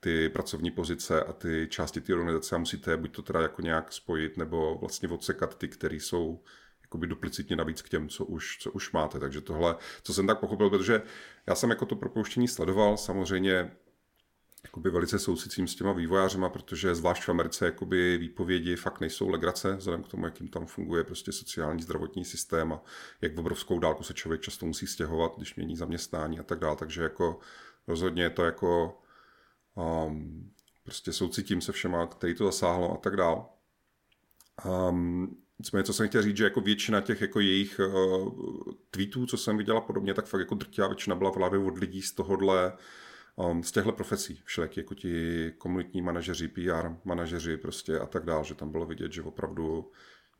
ty pracovní pozice a ty části té organizace a musíte buď to teda jako nějak spojit, nebo vlastně odsekat ty, které jsou jakoby duplicitně navíc k těm, co už, co už máte. Takže tohle, co jsem tak pochopil, protože já jsem jako to propouštění sledoval, samozřejmě jakoby velice soucitím s těma vývojářema, protože zvlášť v Americe jakoby výpovědi fakt nejsou legrace, vzhledem k tomu, jakým tam funguje prostě sociální zdravotní systém a jak v obrovskou dálku se člověk často musí stěhovat, když mění zaměstnání a tak dále. Takže jako rozhodně je to jako um, prostě soucitím se všema, který to zasáhlo a tak dále. Um, Nicméně, co jsem chtěl říct, že jako většina těch jako jejich uh, tweetů, co jsem viděla podobně, tak fakt jako drtivá většina byla v hlavě od lidí z tohohle um, z těchto profesí, všeliek jako ti komunitní manažeři, PR manažeři prostě a tak dále, že tam bylo vidět, že opravdu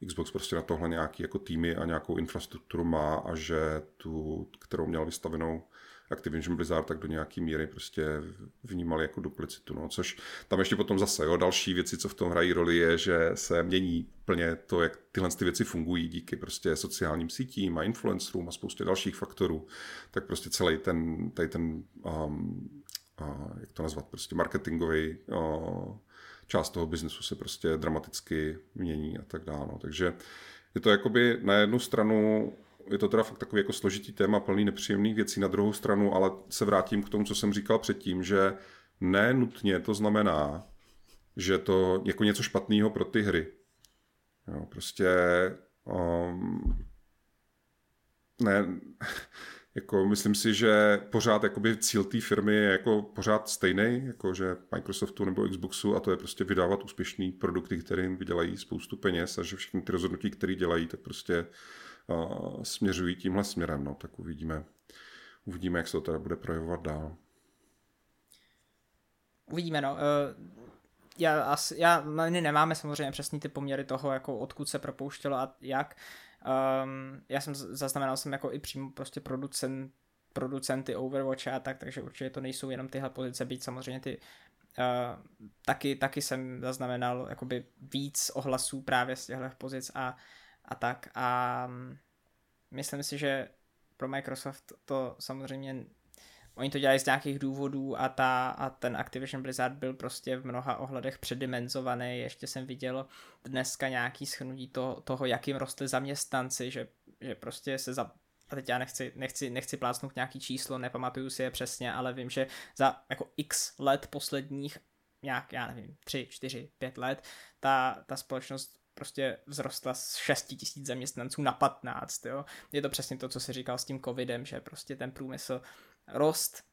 Xbox prostě na tohle nějaký jako týmy a nějakou infrastrukturu má a že tu, kterou měl vystavenou Activision Blizzard, tak do nějaký míry prostě vnímali jako duplicitu. No. Což tam ještě potom zase, jo, další věci, co v tom hrají roli, je, že se mění plně to, jak tyhle ty věci fungují díky prostě sociálním sítím a influencerům a spoustě dalších faktorů. Tak prostě celý ten, tady ten um, jak to nazvat, prostě marketingový část toho biznesu se prostě dramaticky mění a tak dále. No. Takže je to jakoby na jednu stranu je to teda fakt takový jako složitý téma, plný nepříjemných věcí na druhou stranu, ale se vrátím k tomu, co jsem říkal předtím, že nenutně to znamená, že to jako něco špatného pro ty hry. Jo, prostě um, ne, jako myslím si, že pořád jakoby cíl té firmy je jako pořád stejný, jako že Microsoftu nebo Xboxu a to je prostě vydávat úspěšný produkty, které jim vydělají spoustu peněz a že všechny ty rozhodnutí, které dělají, tak prostě směřují tímhle směrem, no, tak uvidíme, uvidíme, jak se to teda bude projevovat dál. uvidíme, no. Uh, já, asi, já, my nemáme samozřejmě přesný ty poměry toho, jako odkud se propouštělo a jak. Um, já jsem zaznamenal jsem jako i přímo prostě producent, producenty Overwatche a tak, takže určitě to nejsou jenom tyhle pozice, být samozřejmě ty uh, taky, taky jsem zaznamenal jakoby víc ohlasů právě z těchto pozic a, a tak a um, myslím si, že pro Microsoft to samozřejmě oni to dělají z nějakých důvodů a, ta, a ten Activision Blizzard byl prostě v mnoha ohledech předimenzovaný. Ještě jsem viděl dneska nějaký schrnutí toho, toho jak jim rostly zaměstnanci, že, že prostě se za, a teď já nechci, nechci, nechci plácnout nějaký číslo, nepamatuju si je přesně, ale vím, že za jako x let posledních, nějak, já nevím, 3, 4, 5 let, ta, ta společnost prostě vzrostla z 6 tisíc zaměstnanců na 15, jo. Je to přesně to, co si říkal s tím covidem, že prostě ten průmysl rost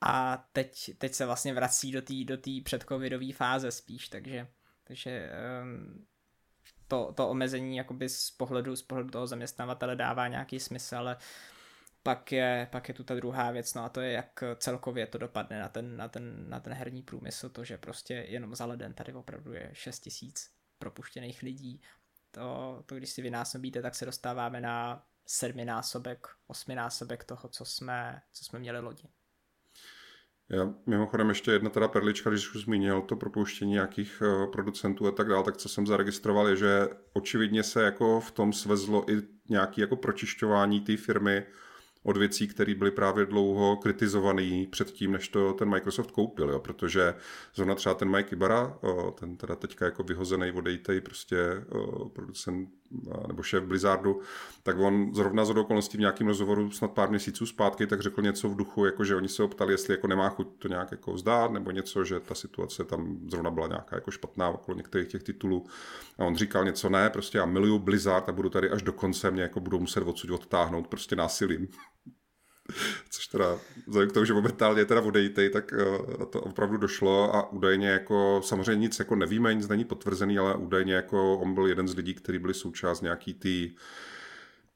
a teď, teď se vlastně vrací do té do předcovidové fáze spíš, takže, takže um, to, to omezení jakoby z pohledu, z pohledu toho zaměstnavatele dává nějaký smysl, ale pak je, pak je tu ta druhá věc, no a to je, jak celkově to dopadne na ten, na ten, na ten herní průmysl, to, že prostě jenom za leden tady opravdu je 6 tisíc propuštěných lidí, to, to když si vynásobíte, tak se dostáváme na sedminásobek, osminásobek toho, co jsme, co jsme měli lodi. Já mimochodem ještě jedna teda perlička, když už zmínil to propouštění nějakých uh, producentů a tak dále, tak co jsem zaregistroval je, že očividně se jako v tom svezlo i nějaký jako pročišťování té firmy od věcí, které byly právě dlouho kritizované předtím, než to ten Microsoft koupil, jo? protože zrovna třeba ten Mike Ibarra, ten teda teďka jako vyhozený odejtej prostě producent nebo šéf Blizzardu, tak on zrovna z okolností v nějakém rozhovoru snad pár měsíců zpátky, tak řekl něco v duchu, jako že oni se optali, jestli jako nemá chuť to nějak jako vzdát, nebo něco, že ta situace tam zrovna byla nějaká jako špatná okolo některých těch titulů. A on říkal něco, ne, prostě já miluju Blizzard a budu tady až do konce, mě jako budou muset odsud odtáhnout prostě násilím. Což teda, vzhledem k tomu, že momentálně teda odejtej, tak uh, to opravdu došlo a údajně jako, samozřejmě nic jako nevíme, nic není potvrzený, ale údajně jako on byl jeden z lidí, který byli součást nějaký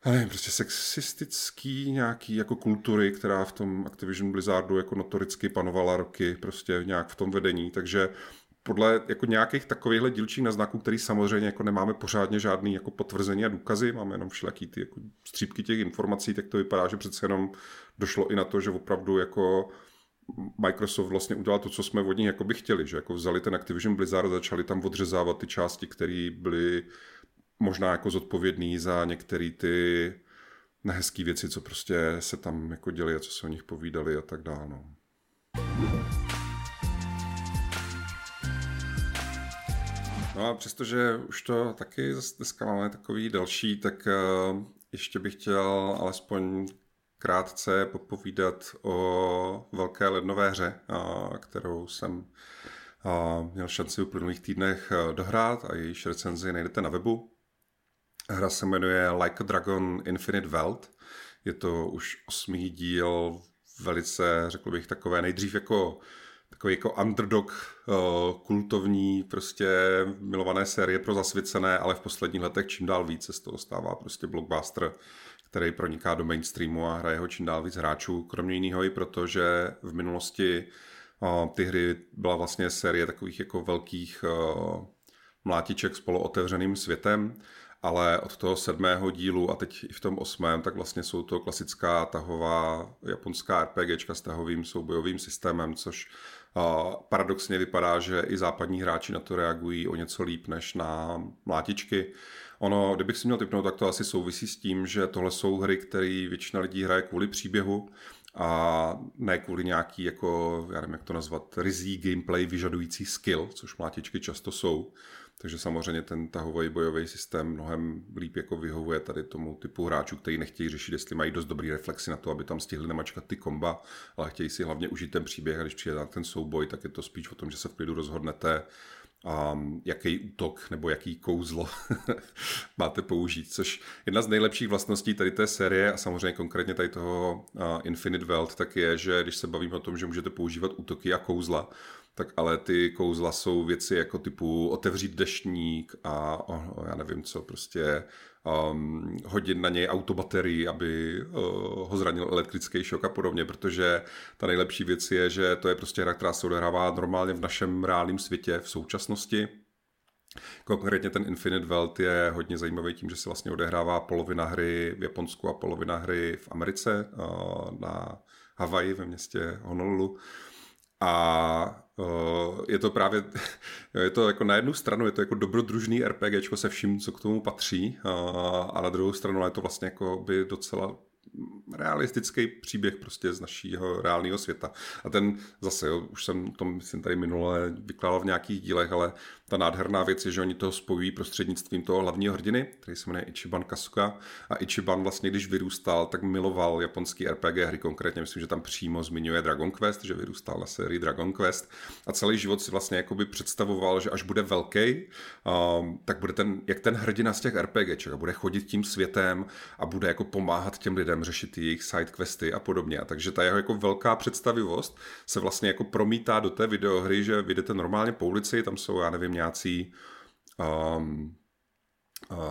já nevím, prostě sexistický nějaký jako kultury, která v tom Activision Blizzardu jako notoricky panovala roky prostě nějak v tom vedení, takže podle jako nějakých takovýchhle dílčích naznaků, který samozřejmě jako nemáme pořádně žádný jako potvrzení a důkazy, máme jenom všelijaký ty jako střípky těch informací, tak to vypadá, že přece jenom došlo i na to, že opravdu jako Microsoft vlastně udělal to, co jsme od nich jako by chtěli, že jako vzali ten Activision Blizzard a začali tam odřezávat ty části, které byly možná jako zodpovědný za některé ty nehezké věci, co prostě se tam jako děli a co se o nich povídali a tak dále. No. No a přestože už to taky zase dneska máme takový další, tak uh, ještě bych chtěl alespoň krátce popovídat o velké lednové hře, uh, kterou jsem uh, měl šanci v uplynulých týdnech dohrát a jejíž recenzi najdete na webu. Hra se jmenuje Like a Dragon Infinite Welt. Je to už osmý díl velice, řekl bych, takové nejdřív jako takový jako underdog uh, kultovní, prostě milované série pro zasvěcené, ale v posledních letech čím dál více z toho stává prostě blockbuster, který proniká do mainstreamu a hraje ho čím dál víc hráčů. Kromě jiného i proto, že v minulosti uh, ty hry byla vlastně série takových jako velkých uh, mlátiček s polootevřeným světem, ale od toho sedmého dílu a teď i v tom osmém, tak vlastně jsou to klasická tahová japonská RPGčka s tahovým soubojovým systémem, což paradoxně vypadá, že i západní hráči na to reagují o něco líp než na mlátičky. Ono, kdybych si měl typnout, tak to asi souvisí s tím, že tohle jsou hry, které většina lidí hraje kvůli příběhu a ne kvůli nějaký, jako, já nevím, jak to nazvat, rizí gameplay vyžadující skill, což mlátičky často jsou. Takže samozřejmě ten tahový bojový systém mnohem líp jako vyhovuje tady tomu typu hráčů, kteří nechtějí řešit, jestli mají dost dobrý reflexy na to, aby tam stihli nemačkat ty komba, ale chtějí si hlavně užít ten příběh a když přijde na ten souboj, tak je to spíš o tom, že se v klidu rozhodnete, um, jaký útok nebo jaký kouzlo máte použít, což jedna z nejlepších vlastností tady té série a samozřejmě konkrétně tady toho Infinite Welt, tak je, že když se bavíme o tom, že můžete používat útoky a kouzla, tak ale ty kouzla jsou věci jako typu otevřít deštník a oh, já nevím co, prostě um, hodit na něj autobaterii, aby uh, ho zranil elektrický šok a podobně, protože ta nejlepší věc je, že to je prostě hra, která se odehrává normálně v našem reálném světě v současnosti. Konkrétně ten Infinite Welt je hodně zajímavý tím, že se vlastně odehrává polovina hry v Japonsku a polovina hry v Americe na Havaji ve městě Honolulu. A je to právě, je to jako na jednu stranu, je to jako dobrodružný RPG se vším, co k tomu patří, a na druhou stranu je to vlastně jako by docela realistický příběh prostě z našího reálného světa. A ten zase, jo, už jsem to myslím tady minule vykládal v nějakých dílech, ale ta nádherná věc je, že oni to spojují prostřednictvím toho hlavního hrdiny, který se jmenuje Ichiban Kasuka. A Ichiban vlastně, když vyrůstal, tak miloval japonský RPG hry, konkrétně myslím, že tam přímo zmiňuje Dragon Quest, že vyrůstal na sérii Dragon Quest. A celý život si vlastně jakoby představoval, že až bude velký, um, tak bude ten, jak ten hrdina z těch RPGček a bude chodit tím světem a bude jako pomáhat těm lidem řešit jejich side questy a podobně. A takže ta jeho jako velká představivost se vlastně jako promítá do té videohry, že vyjdete normálně po ulici, tam jsou, já nevím, nějací um,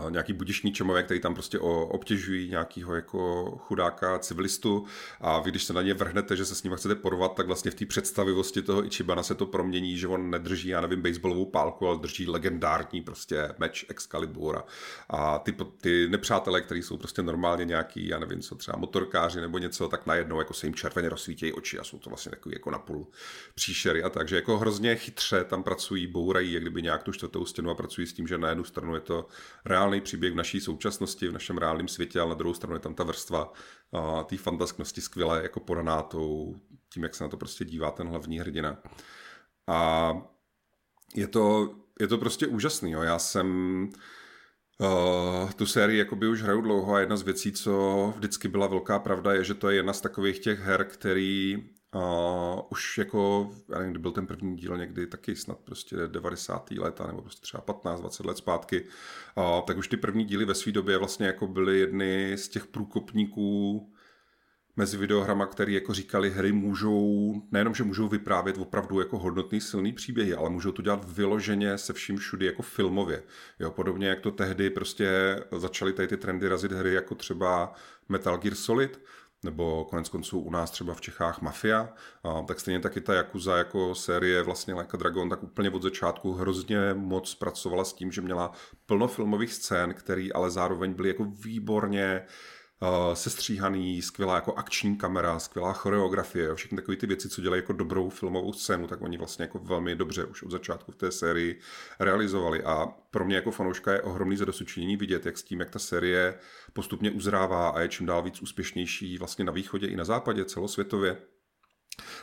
nějaký budišní čemové, který tam prostě obtěžují nějakého jako chudáka civilistu. A vy, když se na ně vrhnete, že se s ním chcete porvat, tak vlastně v té představivosti toho Ichibana se to promění, že on nedrží, já nevím, baseballovou pálku, ale drží legendární prostě meč Excalibur a, a ty, ty nepřátelé, kteří jsou prostě normálně nějaký, já nevím co, třeba motorkáři nebo něco, tak najednou jako se jim červeně rozsvítějí oči a jsou to vlastně takový jako napůl příšery a takže jako hrozně chytře tam pracují, bourají, jak kdyby nějak tu čtvrtou stěnu a pracují s tím, že na jednu stranu je to reálný příběh v naší současnosti, v našem reálném světě, ale na druhou stranu je tam ta vrstva té fantasknosti skvěle jako podaná tou, tím, jak se na to prostě dívá ten hlavní hrdina. A je to, je to prostě úžasný. Jo. Já jsem Uh, tu sérii jakoby už hraju dlouho a jedna z věcí, co vždycky byla velká pravda, je, že to je jedna z takových těch her, který Uh, už jako, já nevím, kdy byl ten první díl někdy taky snad prostě 90. leta, nebo prostě třeba 15-20 let zpátky, uh, tak už ty první díly ve své době vlastně jako byly jedny z těch průkopníků mezi videohrama, který jako říkali, hry můžou, nejenom, že můžou vyprávět opravdu jako hodnotný silný příběhy, ale můžou to dělat vyloženě se vším všudy jako filmově. Jo, podobně jak to tehdy prostě začaly tady ty trendy razit hry jako třeba Metal Gear Solid, nebo konec konců u nás třeba v Čechách Mafia, tak stejně taky ta Yakuza jako série vlastně Like a Dragon, tak úplně od začátku hrozně moc pracovala s tím, že měla plno filmových scén, které ale zároveň byly jako výborně uh, sestříhaný, skvělá jako akční kamera, skvělá choreografie, všechny takové ty věci, co dělají jako dobrou filmovou scénu, tak oni vlastně jako velmi dobře už od začátku v té sérii realizovali. A pro mě jako fanouška je ohromný zadosučinění vidět, jak s tím, jak ta série postupně uzrává a je čím dál víc úspěšnější vlastně na východě i na západě celosvětově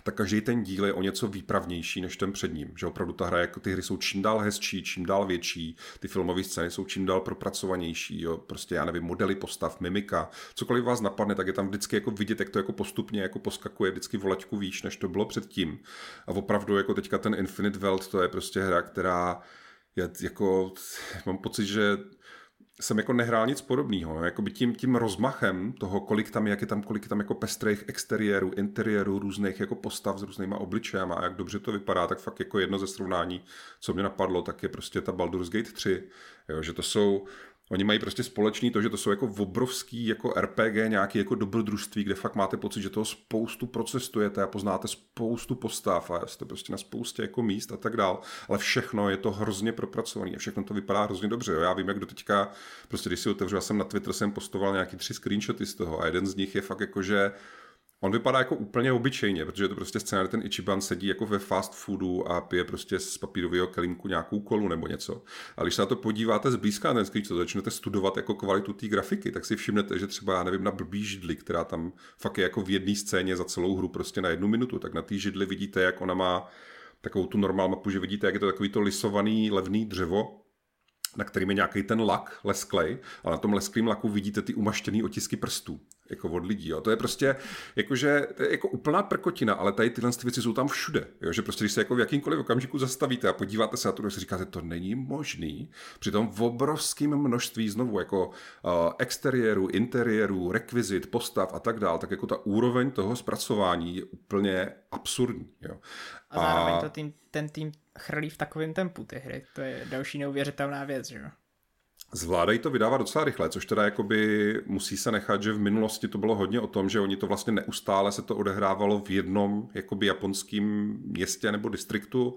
tak každý ten díl je o něco výpravnější než ten před ním. Že opravdu ta hra, jako ty hry jsou čím dál hezčí, čím dál větší, ty filmové scény jsou čím dál propracovanější, jo, prostě já nevím, modely postav, mimika, cokoliv vás napadne, tak je tam vždycky jako vidět, jak to jako postupně jako poskakuje vždycky volačku výš, než to bylo předtím. A opravdu jako teďka ten Infinite Welt, to je prostě hra, která je jako, mám pocit, že jsem jako nehrál nic podobného. Jakoby tím, tím rozmachem toho, kolik tam je, jak je tam, kolik je tam jako pestrých exteriérů, interiérů, různých jako postav s různýma obličejema a jak dobře to vypadá, tak fakt jako jedno ze srovnání, co mě napadlo, tak je prostě ta Baldur's Gate 3. Jo, že to jsou Oni mají prostě společný to, že to jsou jako obrovský jako RPG, nějaký jako dobrodružství, kde fakt máte pocit, že toho spoustu procestujete a poznáte spoustu postav a jste prostě na spoustě jako míst a tak dál, ale všechno je to hrozně propracované a všechno to vypadá hrozně dobře. Jo. Já vím, jak do teďka, prostě když si otevřu, já jsem na Twitter jsem postoval nějaký tři screenshoty z toho a jeden z nich je fakt jako, že On vypadá jako úplně obyčejně, protože je to prostě scénář, ten Ichiban sedí jako ve fast foodu a pije prostě z papírového kelímku nějakou kolu nebo něco. A když se na to podíváte zblízka ten screen, co začnete studovat jako kvalitu té grafiky, tak si všimnete, že třeba, já nevím, na blbý židli, která tam fakt je jako v jedné scéně za celou hru prostě na jednu minutu, tak na té židli vidíte, jak ona má takovou tu normální mapu, že vidíte, jak je to takový to lisovaný levný dřevo, na kterým je nějaký ten lak lesklej a na tom lesklým laku vidíte ty umaštěný otisky prstů jako od lidí. Jo. To je prostě jakože, to je jako úplná prkotina, ale tady tyhle věci jsou tam všude. Jo. Že prostě, když se jako v jakýmkoliv okamžiku zastavíte a podíváte se na to, tak si říkáte, to není možný. Přitom v obrovském množství znovu jako uh, exteriéru, interiéru, rekvizit, postav a tak dál, tak jako ta úroveň toho zpracování je úplně absurdní. Jo. A zároveň a... to tým, ten tým chrlí v takovém tempu ty hry. To je další neuvěřitelná věc, že jo? Zvládají to vydávat docela rychle, což teda jakoby musí se nechat, že v minulosti to bylo hodně o tom, že oni to vlastně neustále se to odehrávalo v jednom jakoby japonském městě nebo distriktu,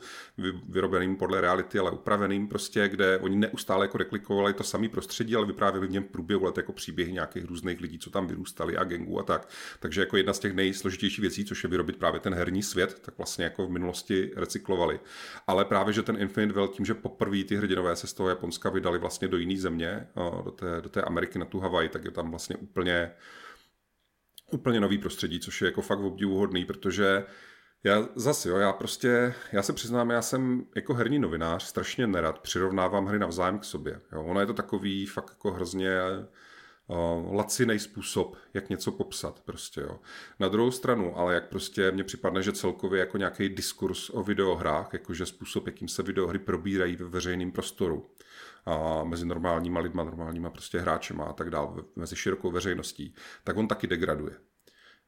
vyrobeným podle reality, ale upraveným prostě, kde oni neustále jako reklikovali to samé prostředí, ale vyprávěli v něm průběhu let jako příběhy nějakých různých lidí, co tam vyrůstali a gengů a tak. Takže jako jedna z těch nejsložitějších věcí, což je vyrobit právě ten herní svět, tak vlastně jako v minulosti recyklovali. Ale právě, že ten Infinite Well tím, že poprvé ty hrdinové se z toho Japonska vydali vlastně do jiných země, do té, do té Ameriky na tu Havaj, tak je tam vlastně úplně úplně nový prostředí, což je jako fakt obdivuhodný, protože já zase, jo, já prostě, já se přiznám, já jsem jako herní novinář strašně nerad přirovnávám hry navzájem k sobě. Jo. Ono je to takový fakt jako hrozně uh, laciný způsob, jak něco popsat prostě, jo. Na druhou stranu, ale jak prostě mně připadne, že celkově jako nějaký diskurs o videohrách, jakože způsob, jakým se videohry probírají ve veřejném prostoru, a mezi normálníma lidma, normálníma prostě hráčema a tak dále, mezi širokou veřejností, tak on taky degraduje.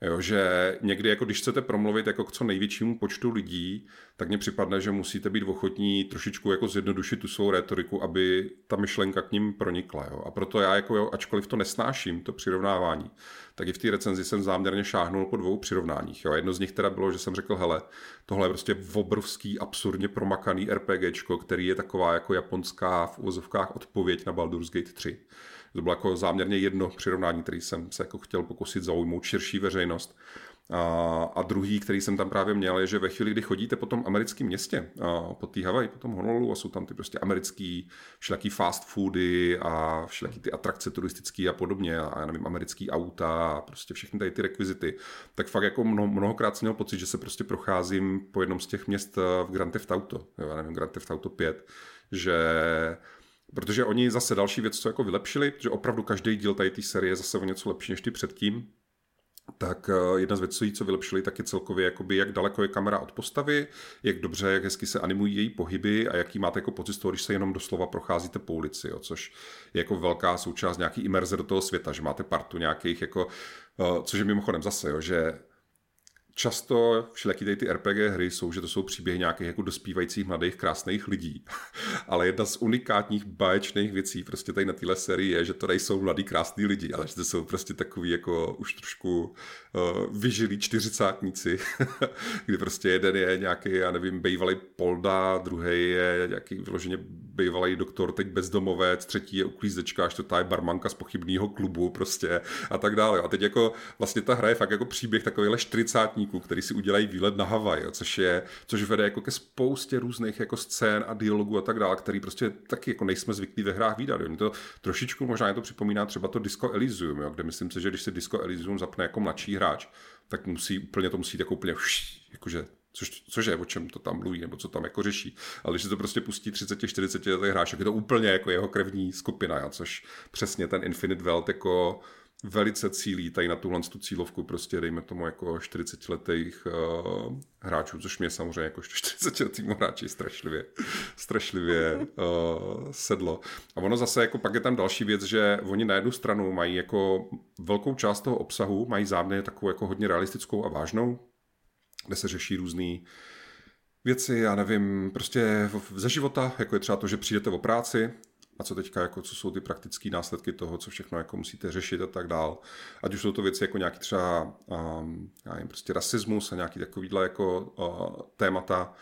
Jo, že někdy, jako když chcete promluvit jako k co největšímu počtu lidí, tak mně připadne, že musíte být ochotní trošičku jako zjednodušit tu svou retoriku, aby ta myšlenka k ním pronikla. Jo. A proto já, jako, jo, ačkoliv to nesnáším, to přirovnávání, tak i v té recenzi jsem záměrně šáhnul po dvou přirovnáních. Jo. Jedno z nich teda bylo, že jsem řekl, hele, tohle je prostě obrovský, absurdně promakaný RPGčko, který je taková jako japonská v uvozovkách odpověď na Baldur's Gate 3. To bylo jako záměrně jedno přirovnání, který jsem se jako chtěl pokusit zaujmout širší veřejnost. A, a druhý, který jsem tam právě měl, je, že ve chvíli, kdy chodíte po tom americkém městě, a po té Hawaii, po tom Honolulu a jsou tam ty prostě americký všelijaký fast foody a všelijaký ty atrakce turistické a podobně a já nevím, americký auta a prostě všechny tady ty rekvizity, tak fakt jako mno, mnohokrát jsem měl pocit, že se prostě procházím po jednom z těch měst v Grand Theft Auto, já nevím, Grand Theft Auto 5, že Protože oni zase další věc, co jako vylepšili, že opravdu každý díl tady té série je zase o něco lepší než ty předtím, tak eh, jedna z věcí, co vylepšili, tak je celkově, jakoby, jak daleko je kamera od postavy, jak dobře, jak hezky se animují její pohyby a jaký máte jako pocit z toho, když se jenom doslova procházíte po ulici, jo, což je jako velká součást nějaký imerze do toho světa, že máte partu nějakých jako, uh, což je mimochodem zase, jo, že často všelijaký ty RPG hry jsou, že to jsou příběhy nějakých jako dospívajících mladých krásných lidí. ale jedna z unikátních báječných věcí prostě tady na téhle sérii je, že to nejsou mladí krásní lidi, ale že to jsou prostě takový jako už trošku uh, vyžilí čtyřicátníci, kdy prostě jeden je nějaký, já nevím, bývalý polda, druhý je nějaký vyloženě bývalý doktor, teď bezdomovec, třetí je uklízečka, čtvrtá je barmanka z pochybného klubu prostě a tak dále. A teď jako vlastně ta hra je fakt jako příběh takovýhle 40 básníků, který si udělají výlet na Havaj, což je, což vede jako ke spoustě různých jako scén a dialogů a tak dále, který prostě taky jako nejsme zvyklí ve hrách výdat. Mě to trošičku možná je to připomíná třeba to Disco Elysium, jo, kde myslím si, že když se Disco Elysium zapne jako mladší hráč, tak musí úplně to musí jako úplně jakože Což, což je, o čem to tam mluví, nebo co tam jako řeší. Ale když se to prostě pustí 30-40 letý hráč, je to úplně jako jeho krevní skupina, což přesně ten Infinite Wealth jako velice cílí tady na tuhle tu cílovku prostě dejme tomu jako 40 letých uh, hráčů, což mě samozřejmě jako 40 letým hráči strašlivě, strašlivě uh, sedlo. A ono zase jako pak je tam další věc, že oni na jednu stranu mají jako velkou část toho obsahu, mají záměr takovou jako hodně realistickou a vážnou, kde se řeší různý věci, já nevím, prostě ze života, jako je třeba to, že přijdete o práci, a co teďka, jako, co jsou ty praktické následky toho, co všechno jako musíte řešit a tak dál. Ať už jsou to věci jako nějaký třeba um, já nevím, prostě rasismus a nějaký takovýhle jako uh, témata,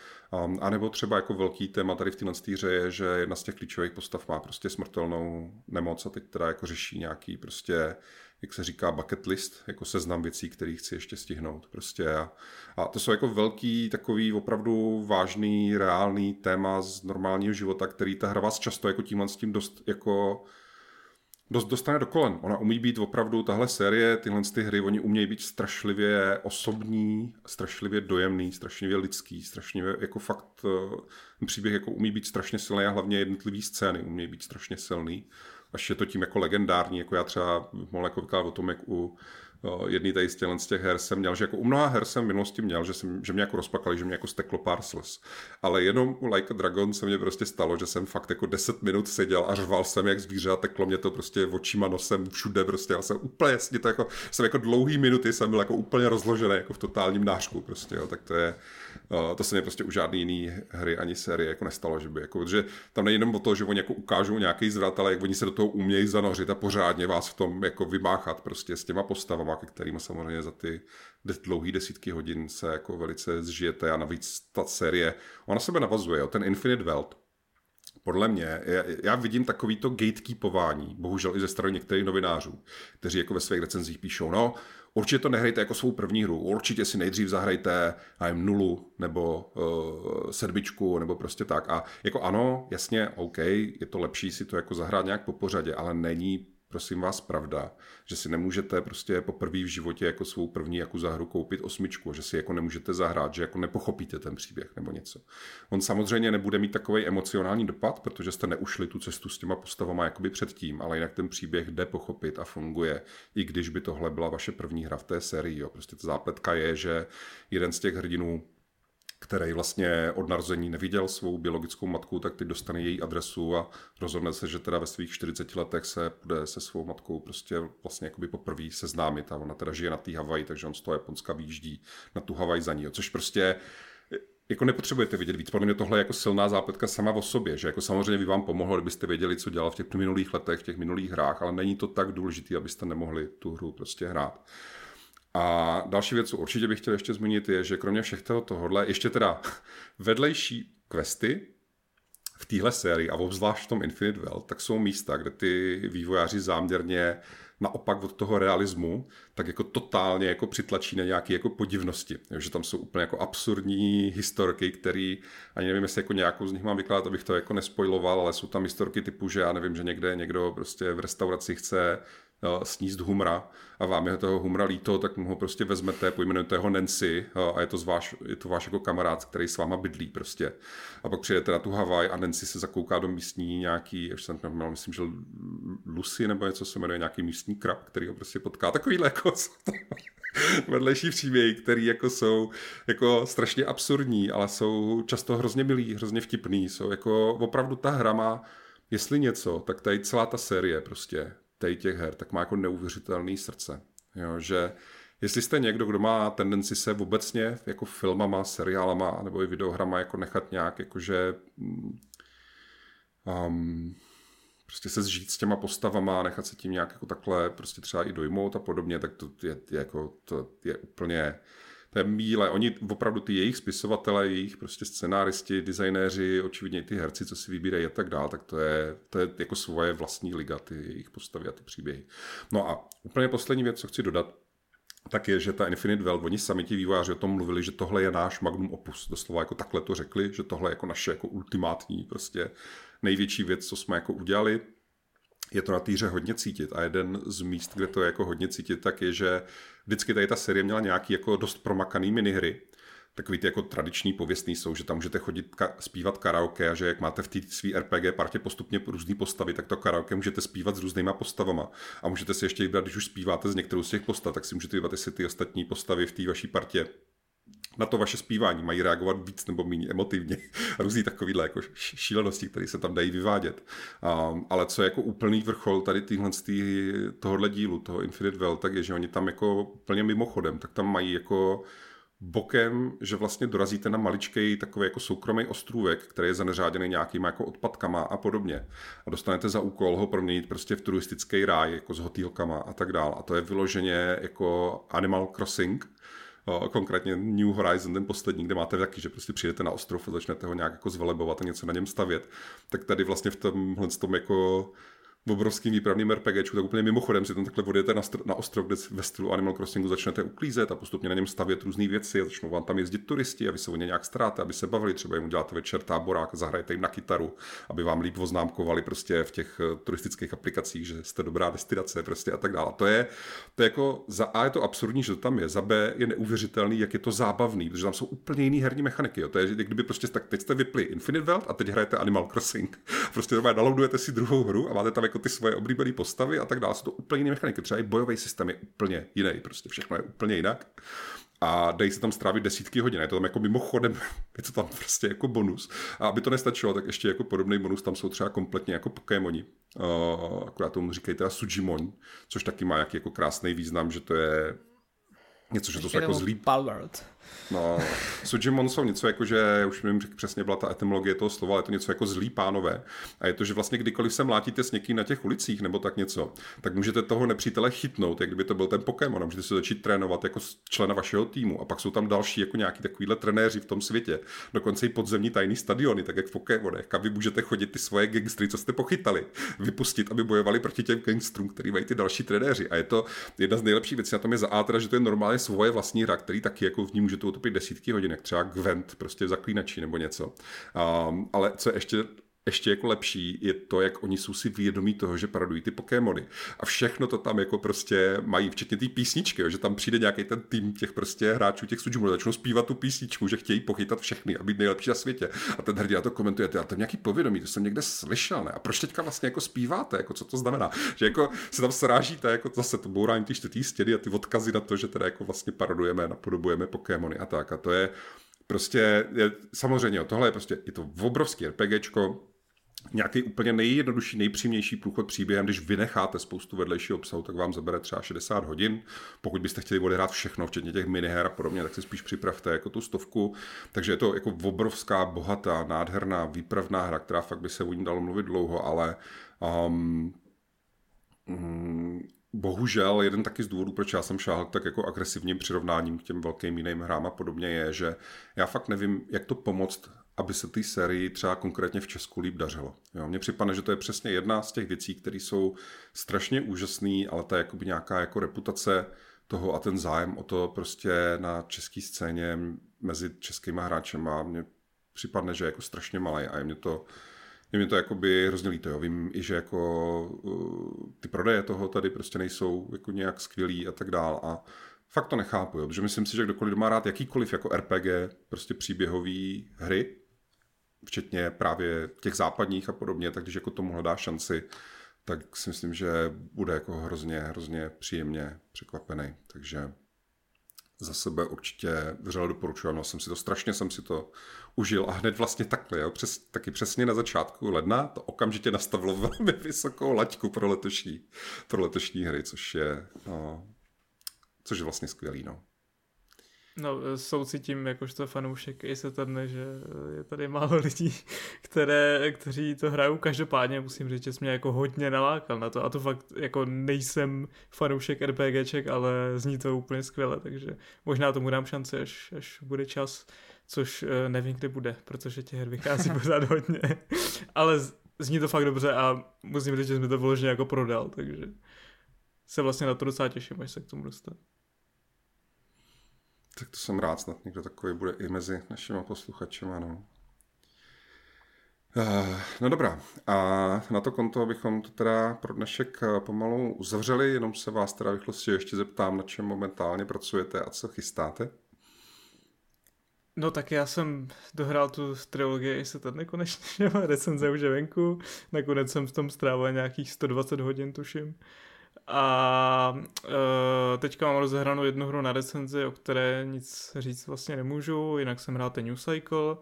um, anebo třeba jako velký téma tady v téhle hře je, že jedna z těch klíčových postav má prostě smrtelnou nemoc a teď teda jako řeší nějaký prostě jak se říká, bucket list, jako seznam věcí, které chci ještě stihnout. Prostě a, a to jsou jako velký, takový opravdu vážný, reálný téma z normálního života, který ta hra vás často jako tímhle s tím dost jako dost dostane do kolen. Ona umí být opravdu, tahle série, tyhle ty hry, oni umějí být strašlivě osobní, strašlivě dojemný, strašlivě lidský, strašlivě jako fakt ten příběh jako umí být strašně silný a hlavně jednotlivý scény umí být strašně silný. Až je to tím jako legendární, jako já třeba mohl jako o tom, jak u jedný tady z, z těch her jsem měl, že jako u mnoha her jsem v minulosti měl, že, jsem, že mě jako rozplakali, že mě jako steklo pár slz. Ale jenom u Like a Dragon se mě prostě stalo, že jsem fakt jako 10 minut seděl a řval jsem jak zvíře a teklo mě to prostě očima, nosem, všude prostě. Já jsem úplně jasně to jako, jsem jako dlouhý minuty jsem byl jako úplně rozložený jako v totálním nářku prostě, jo. tak to je, to se mě prostě u žádný jiný hry ani série jako nestalo, že by jako, že tam není jenom o to, že oni jako ukážou nějaký zvrat, ale jak oni se do toho umějí zanořit a pořádně vás v tom jako vymáchat prostě s těma postavama, ke kterými samozřejmě za ty dlouhé desítky hodin se jako velice zžijete a navíc ta série, ona sebe navazuje, jo, ten Infinite World, podle mě, já, já vidím takovýto gatekeepování, bohužel i ze strany některých novinářů, kteří jako ve svých recenzích píšou, no, určitě to nehrajte jako svou první hru, určitě si nejdřív zahrajte nevím, nulu nebo uh, sedmičku nebo prostě tak. A jako ano, jasně, OK, je to lepší si to jako zahrát nějak po pořadě, ale není prosím vás, pravda, že si nemůžete prostě poprvé v životě jako svou první jako hru koupit osmičku, že si jako nemůžete zahrát, že jako nepochopíte ten příběh nebo něco. On samozřejmě nebude mít takový emocionální dopad, protože jste neušli tu cestu s těma postavama jakoby předtím, ale jinak ten příběh jde pochopit a funguje, i když by tohle byla vaše první hra v té sérii. Jo. Prostě ta zápletka je, že jeden z těch hrdinů který vlastně od narození neviděl svou biologickou matku, tak teď dostane její adresu a rozhodne se, že teda ve svých 40 letech se bude se svou matkou prostě vlastně jakoby poprvé seznámit a ona teda žije na té Havaji, takže on z toho Japonska výjíždí na tu Havaj za ní, což prostě jako nepotřebujete vidět víc. Podle mě tohle je jako silná zápletka sama o sobě, že jako samozřejmě by vám pomohlo, kdybyste věděli, co dělal v těch minulých letech, v těch minulých hrách, ale není to tak důležité, abyste nemohli tu hru prostě hrát. A další věc, co určitě bych chtěl ještě zmínit, je, že kromě všech tohohle, ještě teda vedlejší questy v téhle sérii a obzvlášť v tom Infinite Well, tak jsou místa, kde ty vývojáři záměrně naopak od toho realismu, tak jako totálně jako přitlačí na nějaké jako podivnosti. Že tam jsou úplně jako absurdní historky, které ani nevím, jestli jako nějakou z nich mám vykládat, abych to jako nespojiloval, ale jsou tam historky typu, že já nevím, že někde někdo prostě v restauraci chce sníst humra a vám je toho humra líto, tak mu ho prostě vezmete, pojmenujete ho Nancy a je to, váš, je to váš jako kamarád, který s váma bydlí prostě. A pak přijedete na tu Havaj a Nancy se zakouká do místní nějaký, až jsem neměl, myslím, že Lucy nebo něco se jmenuje, nějaký místní krab, který ho prostě potká. Takovýhle jako vedlejší příběhy, který jako jsou jako strašně absurdní, ale jsou často hrozně milí, hrozně vtipný. Jsou jako opravdu ta hra má, jestli něco, tak tady celá ta série prostě tady těch her, tak má jako neuvěřitelný srdce. Jo, že jestli jste někdo, kdo má tendenci se obecně jako filmama, seriálama nebo i videohrama jako nechat nějak jakože um, prostě se zžít s těma postavama, nechat se tím nějak jako takhle prostě třeba i dojmout a podobně, tak to je, je jako, to je úplně je míle. Oni opravdu ty jejich spisovatele, jejich prostě scenáristi, designéři, očividně ty herci, co si vybírají a tak dál, tak to je, to je jako svoje vlastní liga, ty jejich postavy a ty příběhy. No a úplně poslední věc, co chci dodat, tak je, že ta Infinite World, oni sami ti vývojáři o tom mluvili, že tohle je náš magnum opus. Doslova jako takhle to řekli, že tohle je jako naše jako ultimátní prostě největší věc, co jsme jako udělali je to na týře hodně cítit a jeden z míst, kde to je jako hodně cítit, tak je, že vždycky tady ta série měla nějaký jako dost promakaný minihry, takový ty jako tradiční pověstný jsou, že tam můžete chodit ka- zpívat karaoke a že jak máte v té své RPG partě postupně různé postavy, tak to karaoke můžete zpívat s různýma postavama. A můžete si ještě vybrat, když už zpíváte z některou z těch postav, tak si můžete vybrat, jestli ty ostatní postavy v té vaší partě na to vaše zpívání mají reagovat víc nebo méně emotivně různý takovýhle jako šílenosti, které se tam dají vyvádět. Um, ale co je jako úplný vrchol tady týhle tý, tohohle dílu, toho Infinite Well, tak je, že oni tam jako úplně mimochodem, tak tam mají jako bokem, že vlastně dorazíte na maličkej takový jako soukromý ostrůvek, který je zaneřáděný nějakýma jako odpadkama a podobně. A dostanete za úkol ho proměnit prostě v turistický ráj, jako s hotýlkama a tak dál. A to je vyloženě jako Animal Crossing, konkrétně New Horizon, ten poslední, kde máte taky, že prostě přijdete na ostrov a začnete ho nějak jako zvelebovat a něco na něm stavět, tak tady vlastně v tomhle tom jako obrovským výpravným RPGčku, tak úplně mimochodem si tam takhle odjedete na, na ostrov, kde ve stylu Animal Crossingu začnete uklízet a postupně na něm stavět různé věci a začnou vám tam jezdit turisti a vy se o ně nějak staráte, aby se bavili, třeba jim uděláte večer táborák, zahrajete jim na kytaru, aby vám líp oznámkovali prostě v těch eh, turistických aplikacích, že jste dobrá destinace prostě a tak dále. To je, to je jako za A je to absurdní, že to tam je, za B je neuvěřitelný, jak je to zábavný, protože tam jsou úplně jiný herní mechaniky. Jo. To je, kdyby prostě tak teď jste vypli Infinite World a teď hrajete Animal Crossing. Prostě downloadujete si druhou hru a máte tam jako ty svoje oblíbené postavy a tak dále. Jsou to úplně jiné mechaniky. Třeba i bojový systém je úplně jiný, prostě všechno je úplně jinak. A dají se tam strávit desítky hodin. Je to tam jako mimochodem, je to tam prostě jako bonus. A aby to nestačilo, tak ještě jako podobný bonus tam jsou třeba kompletně jako Pokémoni. Uh, akorát tomu říkají teda Sujimon, což taky má jaký jako krásný význam, že to je něco, že to jsou jako zlý... Palworld. No, Sujimon jsou něco jako, že už nevím přesně byla ta etymologie toho slova, ale je to něco jako zlý pánové. A je to, že vlastně kdykoliv se mlátíte s někým na těch ulicích nebo tak něco, tak můžete toho nepřítele chytnout, jak kdyby to byl ten Pokémon a můžete se začít trénovat jako člena vašeho týmu. A pak jsou tam další jako nějaký takovýhle trenéři v tom světě. Dokonce i podzemní tajný stadiony, tak jak v Pokémonech, kam vy můžete chodit ty svoje gangstry, co jste pochytali, vypustit, aby bojovali proti těm gangstrům, který mají ty další trenéři. A je to jedna z nejlepších věcí na tom je za A, teda, že to je normálně svoje vlastní hra, který taky jako v ní může to utopit desítky hodin, jak třeba Gwent, prostě zaklínačí nebo něco. Um, ale co je ještě ještě jako lepší je to, jak oni jsou si vědomí toho, že paradují ty Pokémony. A všechno to tam jako prostě mají, včetně té písničky, jo, že tam přijde nějaký ten tým těch prostě hráčů, těch Sujimů, začnou zpívat tu písničku, že chtějí pochytat všechny a být nejlepší na světě. A ten hrdina to komentuje, a to nějaký povědomí, to jsem někde slyšel, ne? A proč teďka vlastně jako zpíváte, jako co to znamená? Že jako se tam srážíte, jako zase to bourání ty čtyři stěny a ty odkazy na to, že teda jako vlastně parodujeme, napodobujeme Pokémony a tak. A to je prostě, je, samozřejmě, tohle je prostě, je to obrovský RPGčko, nějaký úplně nejjednodušší, nejpřímější průchod příběhem, když vynecháte spoustu vedlejšího obsahu, tak vám zabere třeba 60 hodin. Pokud byste chtěli odehrát všechno, včetně těch miniher a podobně, tak si spíš připravte jako tu stovku. Takže je to jako obrovská, bohatá, nádherná, výpravná hra, která fakt by se o ní dalo mluvit dlouho, ale um, um, Bohužel jeden taky z důvodů, proč já jsem šáhl tak jako agresivním přirovnáním k těm velkým jiným hrám a podobně je, že já fakt nevím, jak to pomoct aby se té sérii třeba konkrétně v Česku líp dařilo. Jo, mně připadne, že to je přesně jedna z těch věcí, které jsou strašně úžasné, ale ta jakoby nějaká jako reputace toho a ten zájem o to prostě na české scéně mezi českýma hráčema mně připadne, že je jako strašně malý a je mě to je mě to jakoby hrozně líto. Jo. Vím i, že jako uh, ty prodeje toho tady prostě nejsou jako nějak skvělý a tak dál a fakt to nechápu, jo, protože myslím si, že kdokoliv má rád jakýkoliv jako RPG, prostě příběhové hry, včetně právě těch západních a podobně, tak když jako tomu hledá šanci, tak si myslím, že bude jako hrozně, hrozně příjemně překvapený. Takže za sebe určitě vřele doporučuji. No, jsem si to strašně jsem si to užil a hned vlastně takhle, jo, přes, taky přesně na začátku ledna to okamžitě nastavilo velmi vysokou laťku pro letošní, pro letošní hry, což je, no, což je vlastně skvělý, no. No, soucitím jakožto fanoušek i se tady, že je tady málo lidí, které, kteří to hrajou. Každopádně musím říct, že jsi mě jako hodně nalákal na to a to fakt jako nejsem fanoušek RPGček, ale zní to úplně skvěle, takže možná tomu dám šanci, až, až bude čas, což eh, nevím, kdy bude, protože těch her vychází pořád hodně, ale zní to fakt dobře a musím říct, že jsme to vyloženě jako prodal, takže se vlastně na to docela těším, až se k tomu dostanu. Tak to jsem rád, snad někdo takový bude i mezi našimi posluchači. No. Uh, no dobrá, a na to konto bychom to teda pro dnešek eh, pomalu uzavřeli, jenom se vás teda rychlosti ještě zeptám, na čem momentálně pracujete a co chystáte. No tak já jsem dohrál tu trilogii se tady konečně, recenze už je venku, nakonec jsem v tom strávil nějakých 120 hodin, tuším. A uh, teďka mám rozehranou jednu hru na recenzi, o které nic říct vlastně nemůžu, jinak jsem hrál ten New Cycle.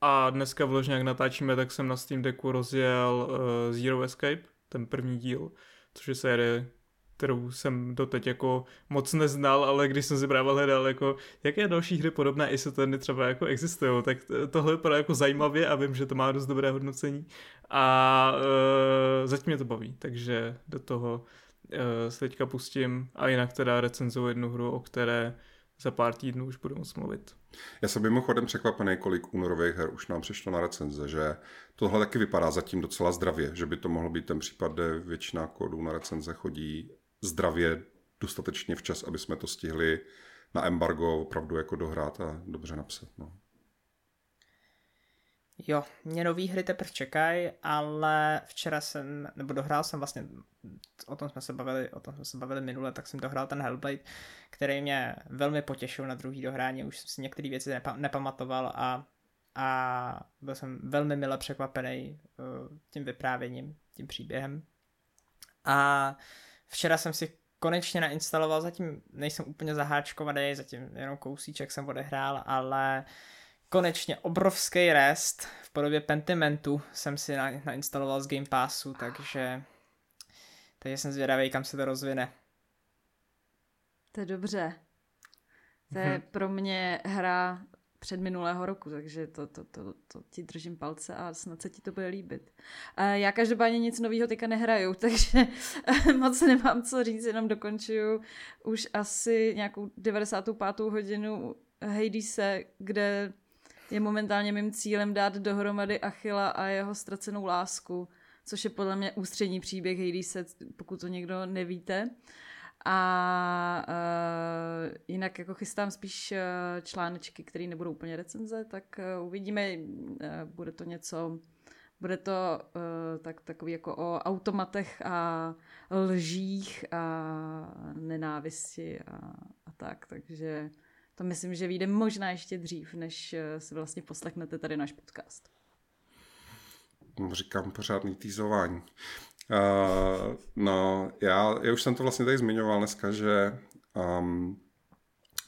A dneska vložně, jak natáčíme, tak jsem na Steam Decku rozjel uh, Zero Escape, ten první díl, což je série, kterou jsem doteď jako moc neznal, ale když jsem si právě hledal, jako, jaké další hry podobné Isoterny třeba jako existují, tak tohle vypadá jako zajímavě a vím, že to má dost dobré hodnocení a uh, zatím mě to baví, takže do toho uh, se teďka pustím a jinak teda recenzuju jednu hru, o které za pár týdnů už budu moct mluvit. Já jsem mimochodem překvapený, kolik únorových her už nám přišlo na recenze, že tohle taky vypadá zatím docela zdravě, že by to mohl být ten případ, kde většina kódů na recenze chodí zdravě dostatečně včas, aby jsme to stihli na embargo opravdu jako dohrát a dobře napsat. No. Jo, mě nový hry teprve čekají, ale včera jsem, nebo dohrál jsem vlastně, o tom jsme se bavili, o tom jsme se bavili minule, tak jsem dohrál ten Hellblade, který mě velmi potěšil na druhý dohrání, už jsem si některé věci nepa- nepamatoval a, a byl jsem velmi mile překvapený uh, tím vyprávěním, tím příběhem. A včera jsem si konečně nainstaloval, zatím nejsem úplně zaháčkovaný, zatím jenom kousíček jsem odehrál, ale uh, konečně obrovský rest v podobě Pentimentu jsem si na, nainstaloval z Game Passu, takže, takže jsem zvědavý, kam se to rozvine. To je dobře. To je hmm. pro mě hra před minulého roku, takže to, to, to, to ti držím palce a snad se ti to bude líbit. Já každopádně nic nového teďka nehraju, takže moc nemám co říct, jenom dokončuju už asi nějakou 95. hodinu Hadese, kde je momentálně mým cílem dát dohromady Achila a jeho ztracenou lásku, což je podle mě ústřední příběh Hadese, pokud to někdo nevíte. A uh, jinak jako chystám spíš uh, článečky, které nebudou úplně recenze, tak uh, uvidíme, uh, bude to něco, bude to uh, tak, takový jako o automatech a lžích a nenávisti a, a tak, takže to myslím, že vyjde možná ještě dřív, než eh, si vlastně poslechnete tady náš podcast. Říkám pořádný týzování. Uh, no, já, já už jsem to vlastně tady zmiňoval dneska, že um,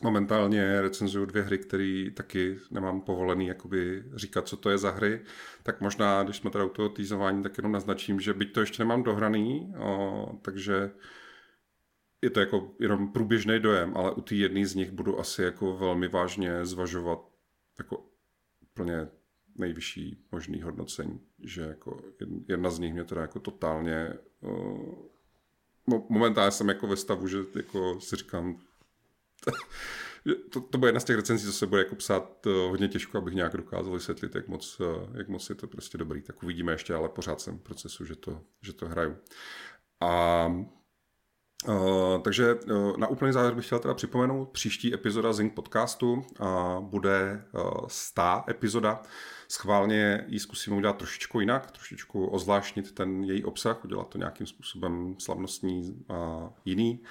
momentálně recenzuju dvě hry, které taky nemám povolený jakoby říkat, co to je za hry, tak možná, když jsme teda u toho týzování, tak jenom naznačím, že byť to ještě nemám dohraný, o, takže je to jako jenom průběžný dojem, ale u té jedné z nich budu asi jako velmi vážně zvažovat jako úplně nejvyšší možný hodnocení, že jako jedna z nich mě teda jako totálně uh, momentálně jsem jako ve stavu, že jako si říkám to, to bude jedna z těch recenzí, co se bude jako psát uh, hodně těžko, abych nějak dokázal vysvětlit, jak moc, uh, jak moc je to prostě dobrý. Tak uvidíme ještě, ale pořád jsem v procesu, že to, že to hraju. A Uh, takže uh, na úplný závěr bych chtěl teda připomenout, příští epizoda Zing podcastu bude uh, stá epizoda. Schválně ji zkusíme udělat trošičku jinak, trošičku ozvláštnit ten její obsah, udělat to nějakým způsobem slavnostní a jiný.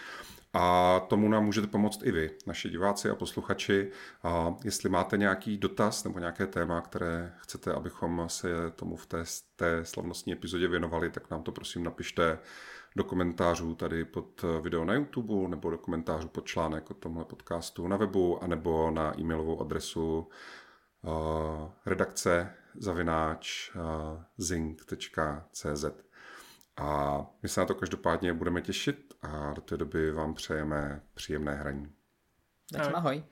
A tomu nám můžete pomoct i vy, naši diváci a posluchači. A jestli máte nějaký dotaz nebo nějaké téma, které chcete, abychom se tomu v té, té slavnostní epizodě věnovali, tak nám to prosím napište do komentářů tady pod eh, video na YouTube nebo do komentářů pod článek o tomhle podcastu na webu anebo na e-mailovou adresu uh, redakce zavináč uh, zing.cz a my se na to každopádně budeme těšit a do té doby vám přejeme příjemné hraní. Tak ahoj.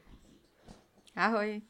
Ahoj.